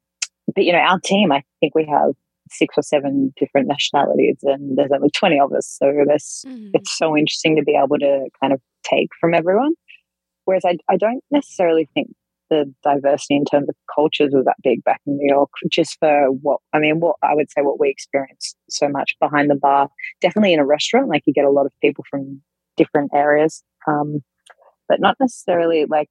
but, you know, our team, I think we have six or seven different nationalities and there's only 20 of us. So there's, mhm. it's so interesting to be able to kind of take from everyone. Whereas I, I don't necessarily think the diversity in terms of cultures was that big back in New York, just for what, I mean, what I would say what we experienced so much behind the bar. Definitely in a restaurant, like you get a lot of people from different areas um, but not necessarily like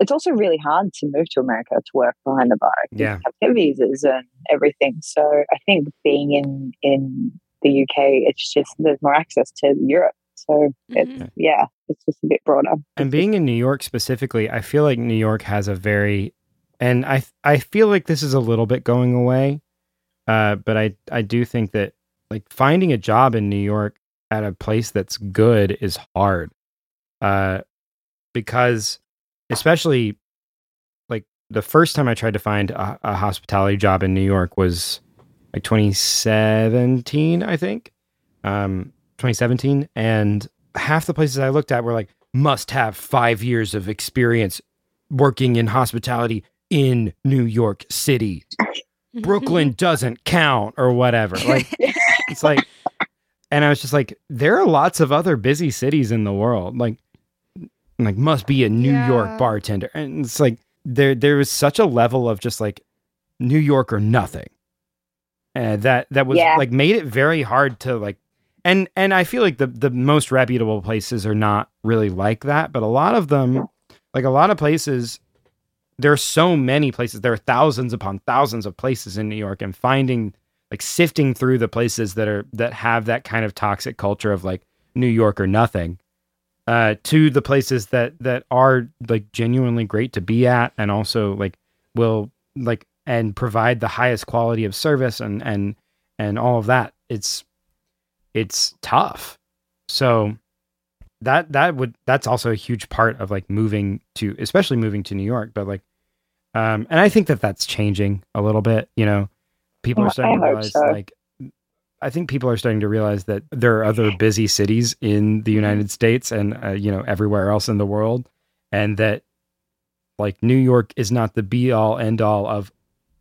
it's also really hard to move to America to work behind the bar. You Yeah. have to get visas and everything. So I think being in in the UK, it's just there's more access to Europe. So it's Mhm. yeah, it's just a bit broader. And being in New York specifically, I feel like New York has a very, and I I feel like this is a little bit going away, uh, but I I do think that like finding a job in New York at a place that's good is hard, uh, because especially like the first time I tried to find a, a hospitality job in New York was like 2017, I think, um, 2017, and half the places I looked at were like must have five years of experience working in hospitality in New York City. Brooklyn doesn't count or whatever. Like it's like and I was just like, there are lots of other busy cities in the world. Like like must be a New Yeah. York bartender. And it's like there there was such a level of just like New York or nothing. And that that was Yeah. like made it very hard to like and and I feel like the the most reputable places are not really like that, but a lot of them like a lot of places there are so many places there are thousands upon thousands of places in New York and finding like sifting through the places that are that have that kind of toxic culture of like New York or nothing uh to the places that that are like genuinely great to be at and also like will like and provide the highest quality of service and and and all of that. It's it's tough. So that that would that's also a huge part of like moving to especially moving to New York but like um and I think that that's changing a little bit you know. People are starting to realize so. like I think people are starting to realize that there are other busy cities in the United States and uh, you know everywhere else in the world and that like New York is not the be all end all of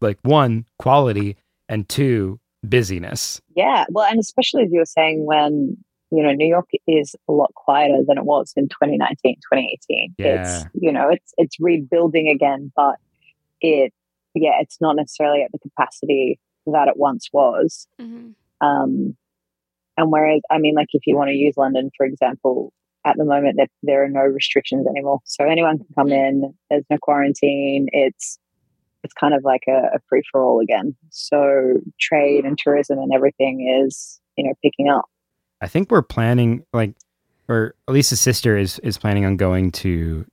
like one quality and two busyness Yeah, well, and especially as you were saying, when you know New York is a lot quieter than it was in 2019, 2018. Yeah. It's you know it's it's rebuilding again, but it yeah, it's not necessarily at the capacity that it once was. Mhm. Um, and whereas, I mean, like if you want to use London, for example, at the moment that there are no restrictions anymore, so anyone can come in. There's no quarantine. It's it's kind of like a, a free for all again. So trade and tourism and everything is you know picking up. I think we're planning like or at least Elisa's sister is is planning on going to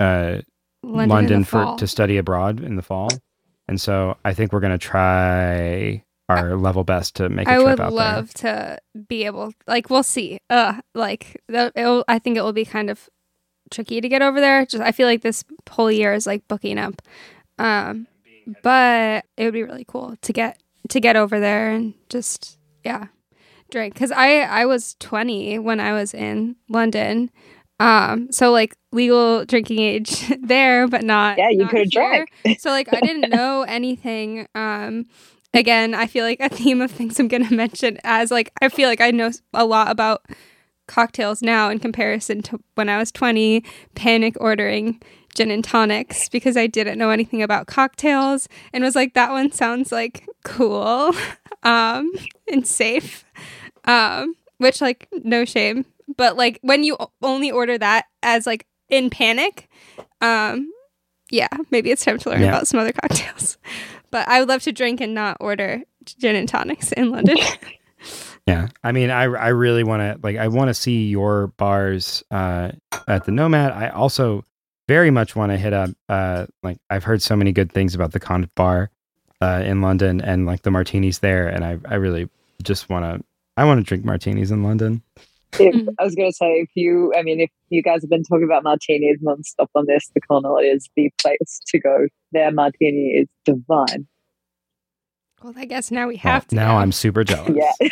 uh London, London, for fall. to study abroad in the fall. And so I think we're going to try our level best to make a I trip would out love to be able, like, we'll see. Uh, like, it'll, I think it will be kind of tricky to get over there. Just, I feel like this whole year is like booking up. Um, but it would be really cool to get to get over there and just yeah, drink. Cause I I was 20 when I was in London. Um, so like legal drinking age there, but not. Yeah, you could have here. drank. So like I didn't know anything. Um, again, I feel like a theme of things I'm gonna mention as like I feel like I know a lot about cocktails now in comparison to when I was 20, panic ordering gin and tonics because I didn't know anything about cocktails and was like that one sounds like cool um and safe. Um which like no shame, but like when you only order that as like in panic, um yeah, maybe it's time to learn Yeah. about some other cocktails. But I would love to drink and not order gin and tonics in London. Yeah, I mean, I I really want to like I want to see your bars uh, at the Nomad. I also very much want to hit up uh, like I've heard so many good things about the Connaught Bar uh, in London and like the martinis there, and I I really just want to I want to drink martinis in London. If, Mhm. I was going to say, if you, I mean, if you guys have been talking about martinis nonstop on this, the Connaught is the place to go. Their martini is divine. well, I guess now we Well, have to. now go. I'm super jealous. Yeah.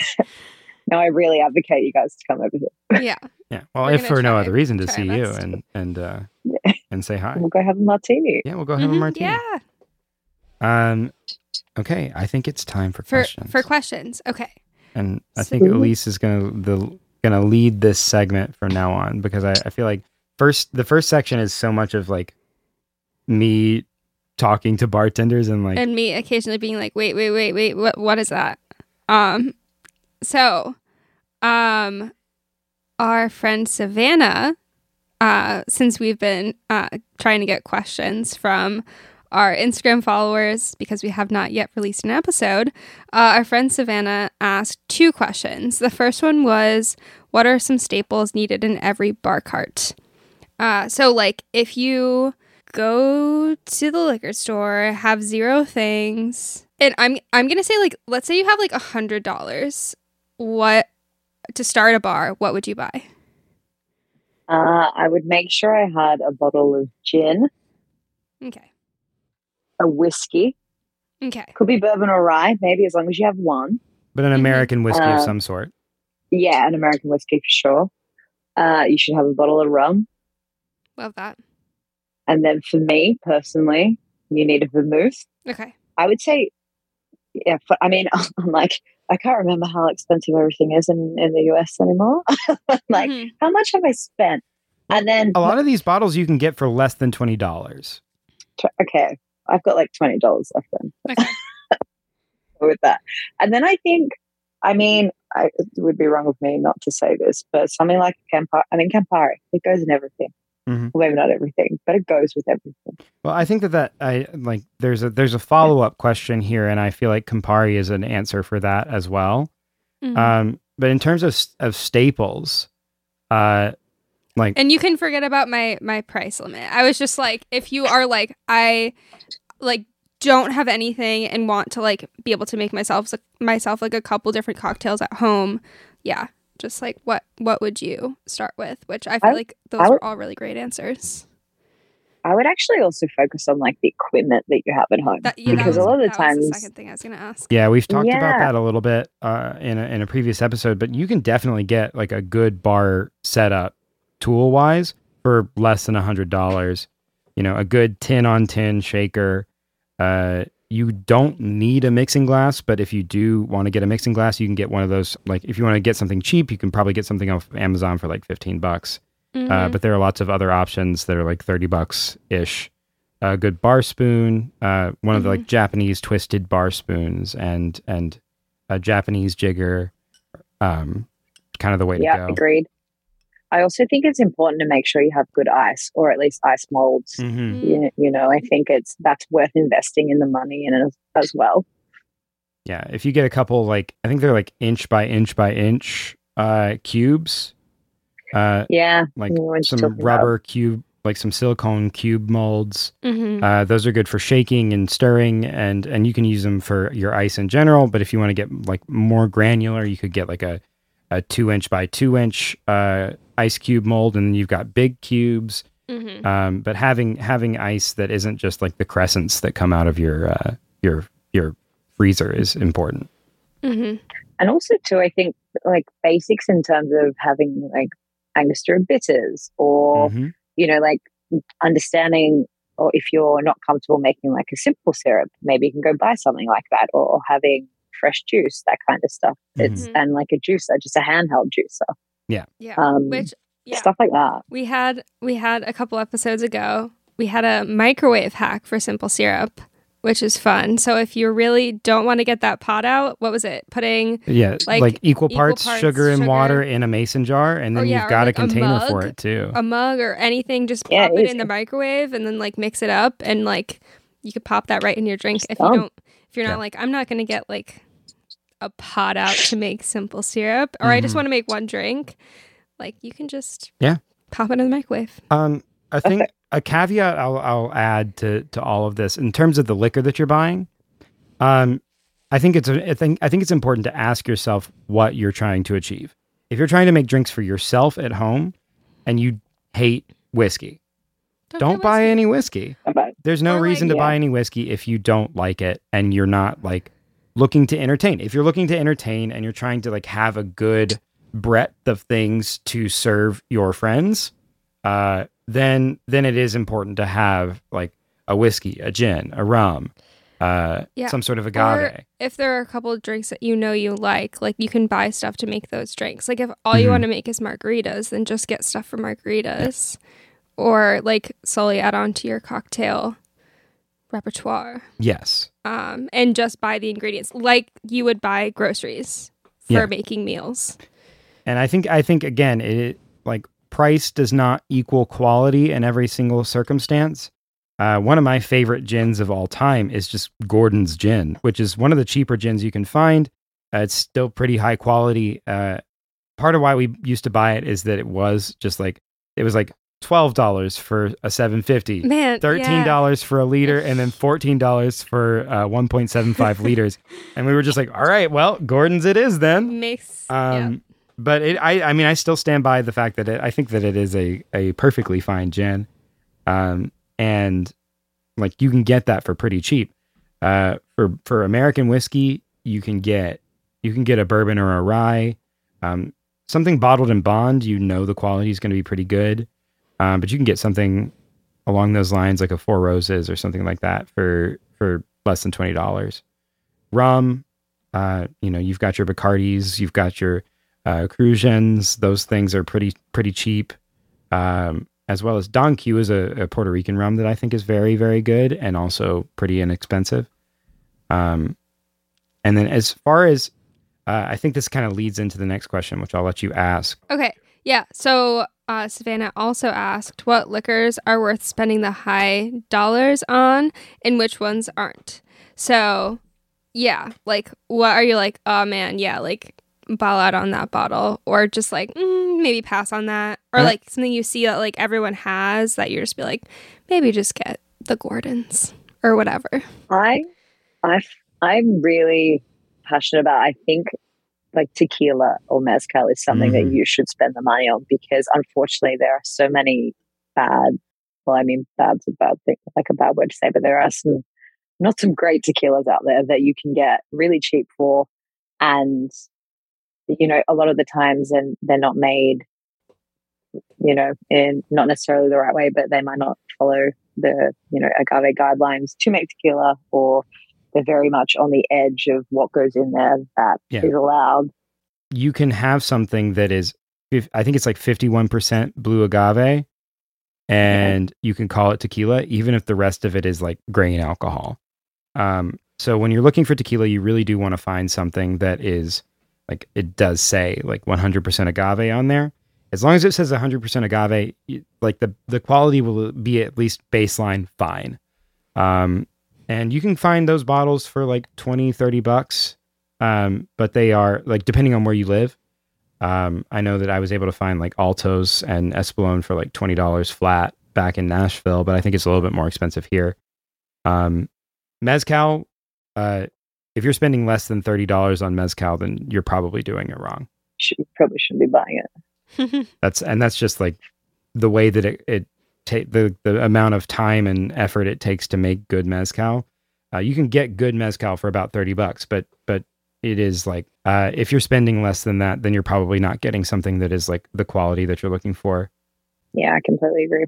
now I really advocate you guys to come over here. yeah. Yeah. Well, We're if for no other reason to see you and and uh, Yeah. and say hi. We'll go have a martini. Yeah, we'll go have a Mhm, martini. Yeah. Um. Okay, I think it's time for, For questions. for questions. Okay. and I So- think Elise is gonna the gonna lead this segment from now on because I, I feel like first the first section is so much of like me talking to bartenders and like and me occasionally being like, wait, wait, wait, wait, what what is that? Um so um our friend Savannah, uh, since we've been uh trying to get questions from our Instagram followers because we have not yet released an episode, uh, our friend Savannah asked two questions. The first one was, What are some staples needed in every bar cart? Uh, so, like, if you go to the liquor store, have zero things, and I'm I'm gonna say like, let's say you have like a hundred dollars, what to start a bar? What would you buy? Uh, I would make sure I had a bottle of gin Okay, a whiskey. Okay. Could be bourbon or rye, maybe as long as you have one. But an Mhm. American whiskey of Uh, some sort. Yeah, an American whiskey for sure. Uh, you should have a bottle of rum. Love that. And then for me personally, you need a vermouth. Okay. I would say, yeah, for, I mean, I'm like, I can't remember how expensive everything is in, in the US anymore. like, Mhm. how much have I spent? And then, A lot of these bottles you can get for less than twenty dollars. okay, I've got like $20 left then Okay. with that. And then I think, I mean, I, it would be wrong of me not to say this, but something like Campari, I mean, Campari, it goes in everything. Mhm. Well, maybe not everything, but it goes with everything. Well, I think that that I like there's a there's a follow up question here, and I feel like Campari is an answer for that as well. Mhm. Um, but in terms of of staples, uh, like and you can forget about my my price limit. I was just like, if you are like, I like don't have anything and want to like be able to make myself myself like a couple different cocktails at home, yeah. Just like what what would you start with? Which I feel I- like those I are all really great answers. I would actually also focus on like the equipment that you have at home. That, yeah, because was, a lot of the that times, the second thing I was gonna ask. yeah, we've talked about that a little bit uh, in a, in a previous episode, but you can definitely get like a good bar setup tool wise for less than a hundred dollars. You know, a good tin on tin shaker. Uh, you don't need a mixing glass, but if you do want to get a mixing glass, you can get one of those. Like, if you want to get something cheap, you can probably get something off Amazon for like fifteen bucks. Uh, Mhm. but there are lots of other options that are like 30 bucks ish. A good bar spoon, uh, one of the like Japanese twisted bar spoons, and and a Japanese jigger, um, kind of the way yeah, to go. agreed. I also think it's important to make sure you have good ice, or at least ice molds. hmm Mhm. You, you know, I think it's that's worth investing in the money in as, as well. Yeah, if you get a couple like I think they're like inch by inch by inch uh, cubes, uh, Yeah, like I know what some you're about. rubber cube, like some silicone cube molds. Mhm. Uh, those are good for shaking and stirring, and and you can use them for your ice in general. But if you want to get like more granular, you could get like a a two inch by two inch uh, ice cube mold, and you've got big cubes. Mhm. Um, but having having ice that isn't just like the crescents that come out of your uh, your your freezer is important. Mhm. and also too, I think like basics in terms of having like Angostura bitters, or Mhm. you know, like understanding. Or if you're not comfortable making like a simple syrup, maybe you can go buy something like that, or, or having fresh juice, that kind of stuff. It's Mhm. and like a juicer, just a handheld juicer, Yeah. um, Which yeah. stuff like that. We had we had a couple episodes ago. We had a microwave hack for simple syrup, which is fun. So if you really don't want to get that pot out, what was it? Putting Yeah, like, Like, equal equal parts, parts sugar and sugar. water in a mason jar, and Or then yeah, you've got like a a container for it too. a mug or anything, just Yeah, pop it in the microwave and then like mix it up and like you could pop that right in your drink if you don't if you're not Yeah. like I'm not going to get like a pot out to make simple syrup or I just Mhm. want to make one drink, like you can just Yeah. pop it in the microwave. Um, I think a caveat I'll, I'll add to to all of this in terms of the liquor that you're buying. Um, I think it's a, I think I think it's important to ask yourself what you're trying to achieve. If you're trying to make drinks for yourself at home, and you hate whiskey, don't get buy whiskey. any whiskey. There's no Or, like- reason to Yeah. buy any whiskey if you don't like it and you're not like looking to entertain. If you're looking to entertain and you're trying to like have a good breadth of things to serve your friends, uh, then then it is important to have like a whiskey, a gin, a rum, uh, Yeah. some sort of Or agave. if there are a couple of drinks that you know you like, like you can buy stuff to make those drinks. Like if all you Mhm. want to make is margaritas, then just get stuff for margaritas. Or like slowly add on to your cocktail repertoire. yes. Um, and just buy the ingredients like you would buy groceries for Yeah. making meals. And I think I think again, it like price does not equal quality in every single circumstance. Uh, one of my favorite gins of all time is just Gordon's gin, which is one of the cheaper gins you can find. Uh, it's still pretty high quality. Uh, part of why we used to buy it is that it was just like it was like twelve dollars for a seven fifty. Man, Thirteen yeah. dollars for a liter, and then fourteen dollars for uh, one point seven five liters, and we were just like, "All right, well, Gordon's it is then." makes Um, yeah. but it, I, I mean, I still stand by the fact that it, I think that it is a, a perfectly fine gin. Um, and like you can get that for pretty cheap. Uh, for for American whiskey, you can get you can get a bourbon or a rye, um, something bottled in bond. You know the quality is going to be pretty good, um, but you can get something along those lines, like a Four Roses or something like that, for for less than twenty dollars. Rum, uh, you know, you've got your Bacardis, you've got your uh. Those things are pretty pretty cheap. Um, as well as Don Q is a, a, Puerto Rican rum that I think is very very good and also pretty inexpensive. Um, and then as far as uh, I think this kind of leads into the next question, which I'll let you ask. Okay. Yeah. So uh, Savannah also asked what liquors are worth spending the high dollars on and which ones aren't. So, yeah, like, what are you like, oh man, yeah, like, ball out on that bottle, or just like, mm, maybe pass on that, or like something you see that like everyone has that you just be like, maybe just get the Gordons or whatever. I, I, I'm really passionate about. I think like tequila or mezcal is something mm. that you should spend the money on because unfortunately there are so many bad well i mean bad's a bad thing like a bad word to say but there are some not some great tequilas out there that you can get really cheap for and you know a lot of the times and they're not made you know in not necessarily the right way but they might not follow the you know agave guidelines to make tequila or they're very much on the edge of what goes in there that yeah. is allowed. You can have something that is, I think it's like 51% blue agave, and you can call it tequila, even if the rest of it is like grain alcohol. Um, so when you're looking for tequila, you really do want to find something that is like it does say like 100% agave on there. As long as it says 100% agave, like the the quality will be at least baseline fine. Um, and you can find those bottles for like 20 30 bucks. Um, but they are like depending on where you live um, i know that i was able to find like altos and espolon for like $20 flat back in nashville but i think it's a little bit more expensive here. Um, mezcal uh, if you're spending less than $30 on mezcal then you're probably doing it wrong. You probably shouldn't be buying it. That's and that's just like the way that it, it take the the amount of time and effort it takes to make good mezcal. Uh, you can get good mezcal for about 30 bucks, but but it is like uh, if you're spending less than that, then you're probably not getting something that is like the quality that you're looking for. Yeah, I completely agree.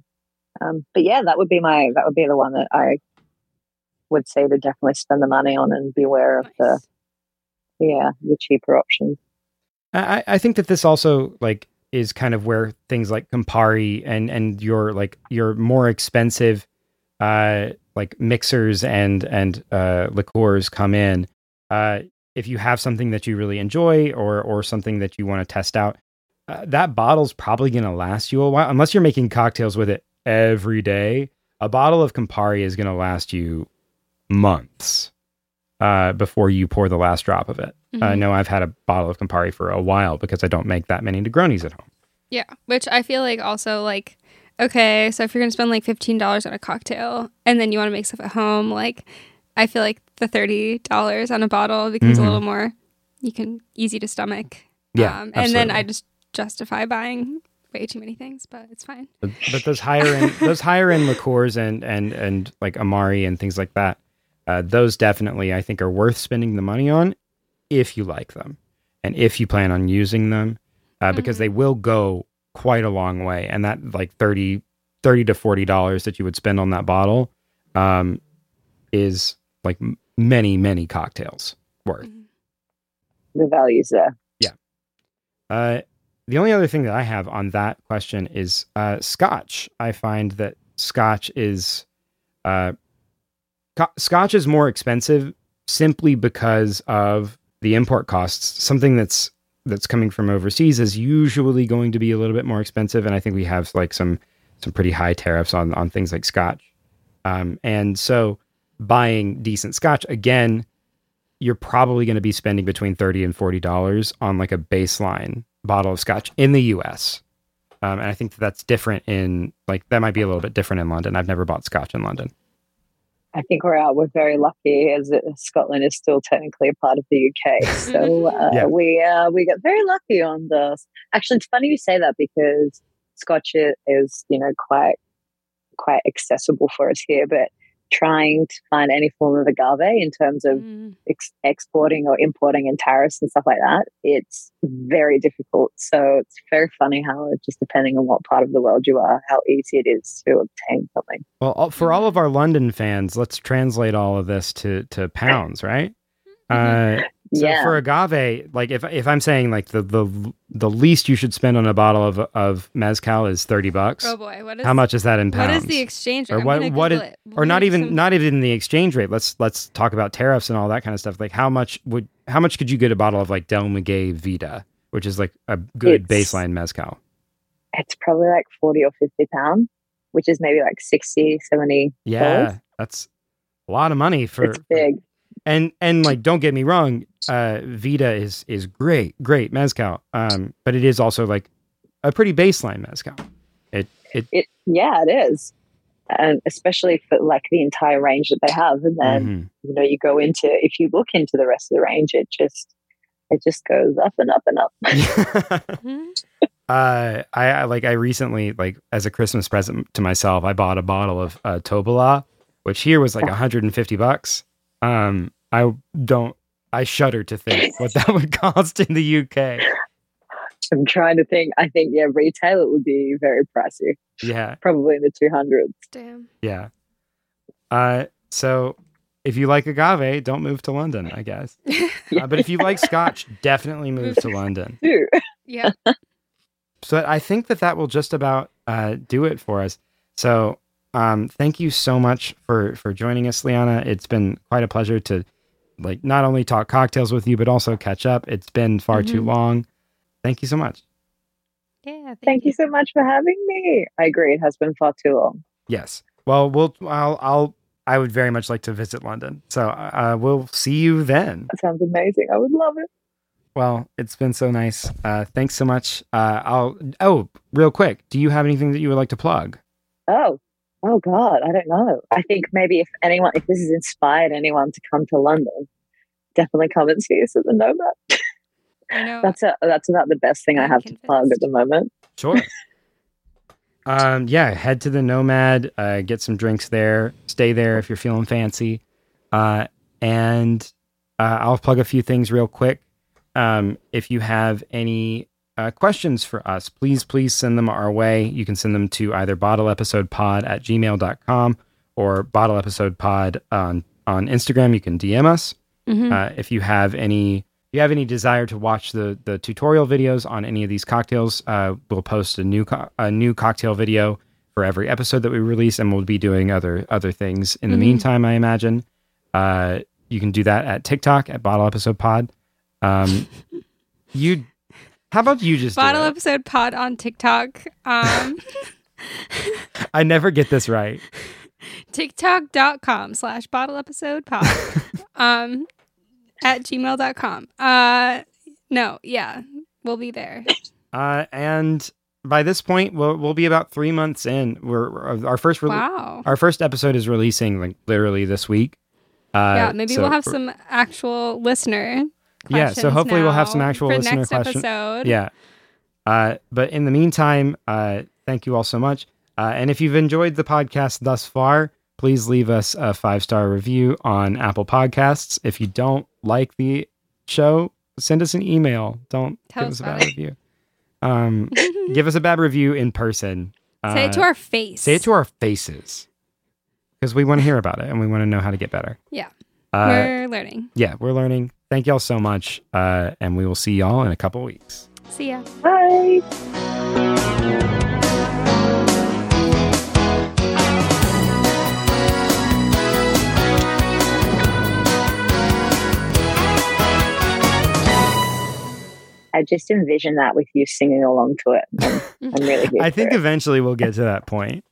Um, but yeah, that would be my that would be the one that I would say to definitely spend the money on and beware of the yeah the cheaper options. I, I think that this also like is kind of where things like Campari and and your like your more expensive uh like mixers and and uh liqueurs come in. Uh if you have something that you really enjoy or or something that you want to test out, uh, that bottle's probably going to last you a while unless you're making cocktails with it every day. A bottle of Campari is going to last you months uh, before you pour the last drop of it. Mm-hmm. I know I've had a bottle of Campari for a while because I don't make that many Negronis at home. Yeah, which I feel like also like okay, so if you're gonna spend like fifteen dollars on a cocktail and then you want to make stuff at home, like I feel like the thirty dollars on a bottle becomes mm-hmm. a little more you can easy to stomach. Yeah, um, and then I just justify buying way too many things, but it's fine. But, but those higher end those higher end liqueurs and and and like Amari and things like that, uh, those definitely I think are worth spending the money on if you like them and if you plan on using them uh, because mm-hmm. they will go quite a long way. And that like 30 30 to 40 dollars that you would spend on that bottle um, is like many many cocktails worth. Mm-hmm. the values there. Yeah. Uh, the only other thing that i have on that question is uh, scotch. I find that scotch is uh, co- scotch is more expensive simply because of the import costs, something that's that's coming from overseas is usually going to be a little bit more expensive, and I think we have like some some pretty high tariffs on on things like Scotch, um, and so buying decent Scotch again, you're probably going to be spending between thirty and forty dollars on like a baseline bottle of Scotch in the U.S. Um, and I think that that's different in like that might be a little bit different in London. I've never bought Scotch in London. I think we're out. We're very lucky as Scotland is still technically a part of the UK. So uh, yeah. we uh, we get very lucky on this. Actually, it's funny you say that because Scotch is you know quite quite accessible for us here, but trying to find any form of agave in terms of Mm. ex- exporting or importing and tariffs and stuff like that, it's very difficult. So it's very funny how just depending on what part of the world you are, how easy it is to obtain something. Well, for all of our London fans, let's translate all of this to to pounds, right? Uh, so yeah. for agave, like if if I'm saying like the the the least you should spend on a bottle of of mezcal is thirty bucks. Oh boy, what is How much is that in What pounds? is the exchange rate? Or what- gonna what Google is- it. or not even some- not even the exchange rate. Let's let's talk about tariffs and all that kind of stuff. Like how much would how much could you get a bottle of like Del Maguey Vida, which is like a good It's- baseline mezcal? it's probably like 40 or 50 pounds, which is maybe like 60, 70 Yeah, dollars. that's a lot of money for It's big. and and like don't get me wrong uh vida is is great great mezcal um but it is also like a pretty baseline mezcal it it It, yeah, it is. And especially for like the entire range that they have. And then, mhm. you know, you go into, if you look into the rest of the range, it just, it just goes up and up and up. Mhm. uh I, I like i recently like as a christmas present to myself i bought a bottle of uh tobala which here was like 150 bucks um i don't i shudder to think what that would cost in the uk I'm trying to think. I think, yeah, retail, it would be very pricey, yeah probably in the 200s. Damn. yeah uh so if you like agave don't move to london i guess Uh, but if you like scotch, definitely move to London. Yeah. So I think that that will just about uh, do it for us. So um, thank you so much for for joining us, Liana. It's been quite a pleasure to like not only talk cocktails with you, but also catch up. It's been far too Mhm. long. Thank you so much. Yeah. Thank, Thank you so much for having me. I agree. It has been far too long. Yes. Well, we'll I'll I'll I would very much like to visit London. So uh, we'll see you then. That sounds amazing. I would love it. Well, it's been so nice. Uh, thanks so much. Uh, I'll oh, real quick. Do you have anything that you would like to plug? Oh, oh God, I don't know. I think maybe if anyone, if this has inspired anyone to come to London, definitely come and see us at the Nomad. I know. That's a, that's about the best thing I I'm have to plug at the moment. Sure. um, yeah, head to the Nomad, uh, get some drinks there, stay there if you're feeling fancy. Uh, and uh, I'll plug a few things real quick. Um, if you have any uh, questions for us, please, please send them our way. You can send them to either bottleepisodepod at gmail.com or bottleepisodepod on, on Instagram. You can DM us. Mhm. Uh, if you have any if you have any desire to watch the the tutorial videos on any of these cocktails, uh, we'll post a new co- a new cocktail video for every episode that we release, and we'll be doing other other things in the Mhm. meantime. I imagine uh, you can do that at TikTok at Bottle Episode Pod. Um, you, how about you just Bottle episode pod on TikTok. Um, I never get this right. TikTok.com slash bottle episode pod. um, at gmail.com. Uh, no, yeah, we'll be there. Uh, and by this point, we'll we'll be about three months in. We're, we're- our first rele- Wow. our first episode is releasing like literally this week. Uh, yeah, maybe so we'll have some actual listener. Yeah, so questions hopefully we'll have some actual for listener next question- episode. Yeah. Uh, but in the meantime, uh, thank you all so much. Uh, and if you've enjoyed the podcast thus far, please leave us a five star review on Apple Podcasts. If you don't like the show, send us an email. Don't Tell give us us a bad it. review. Um, give us a bad review in person. Say it to Uh, our face. Say it to our faces because we want to hear about it and we want to know how to get better. Yeah. Uh, We're learning. yeah, we're learning. Thank y'all so much. Uh, and we will see y'all in a couple weeks. See ya. Bye. I just envision that with you singing along to it. I'm, I'm really here I think it. eventually we'll get to that point.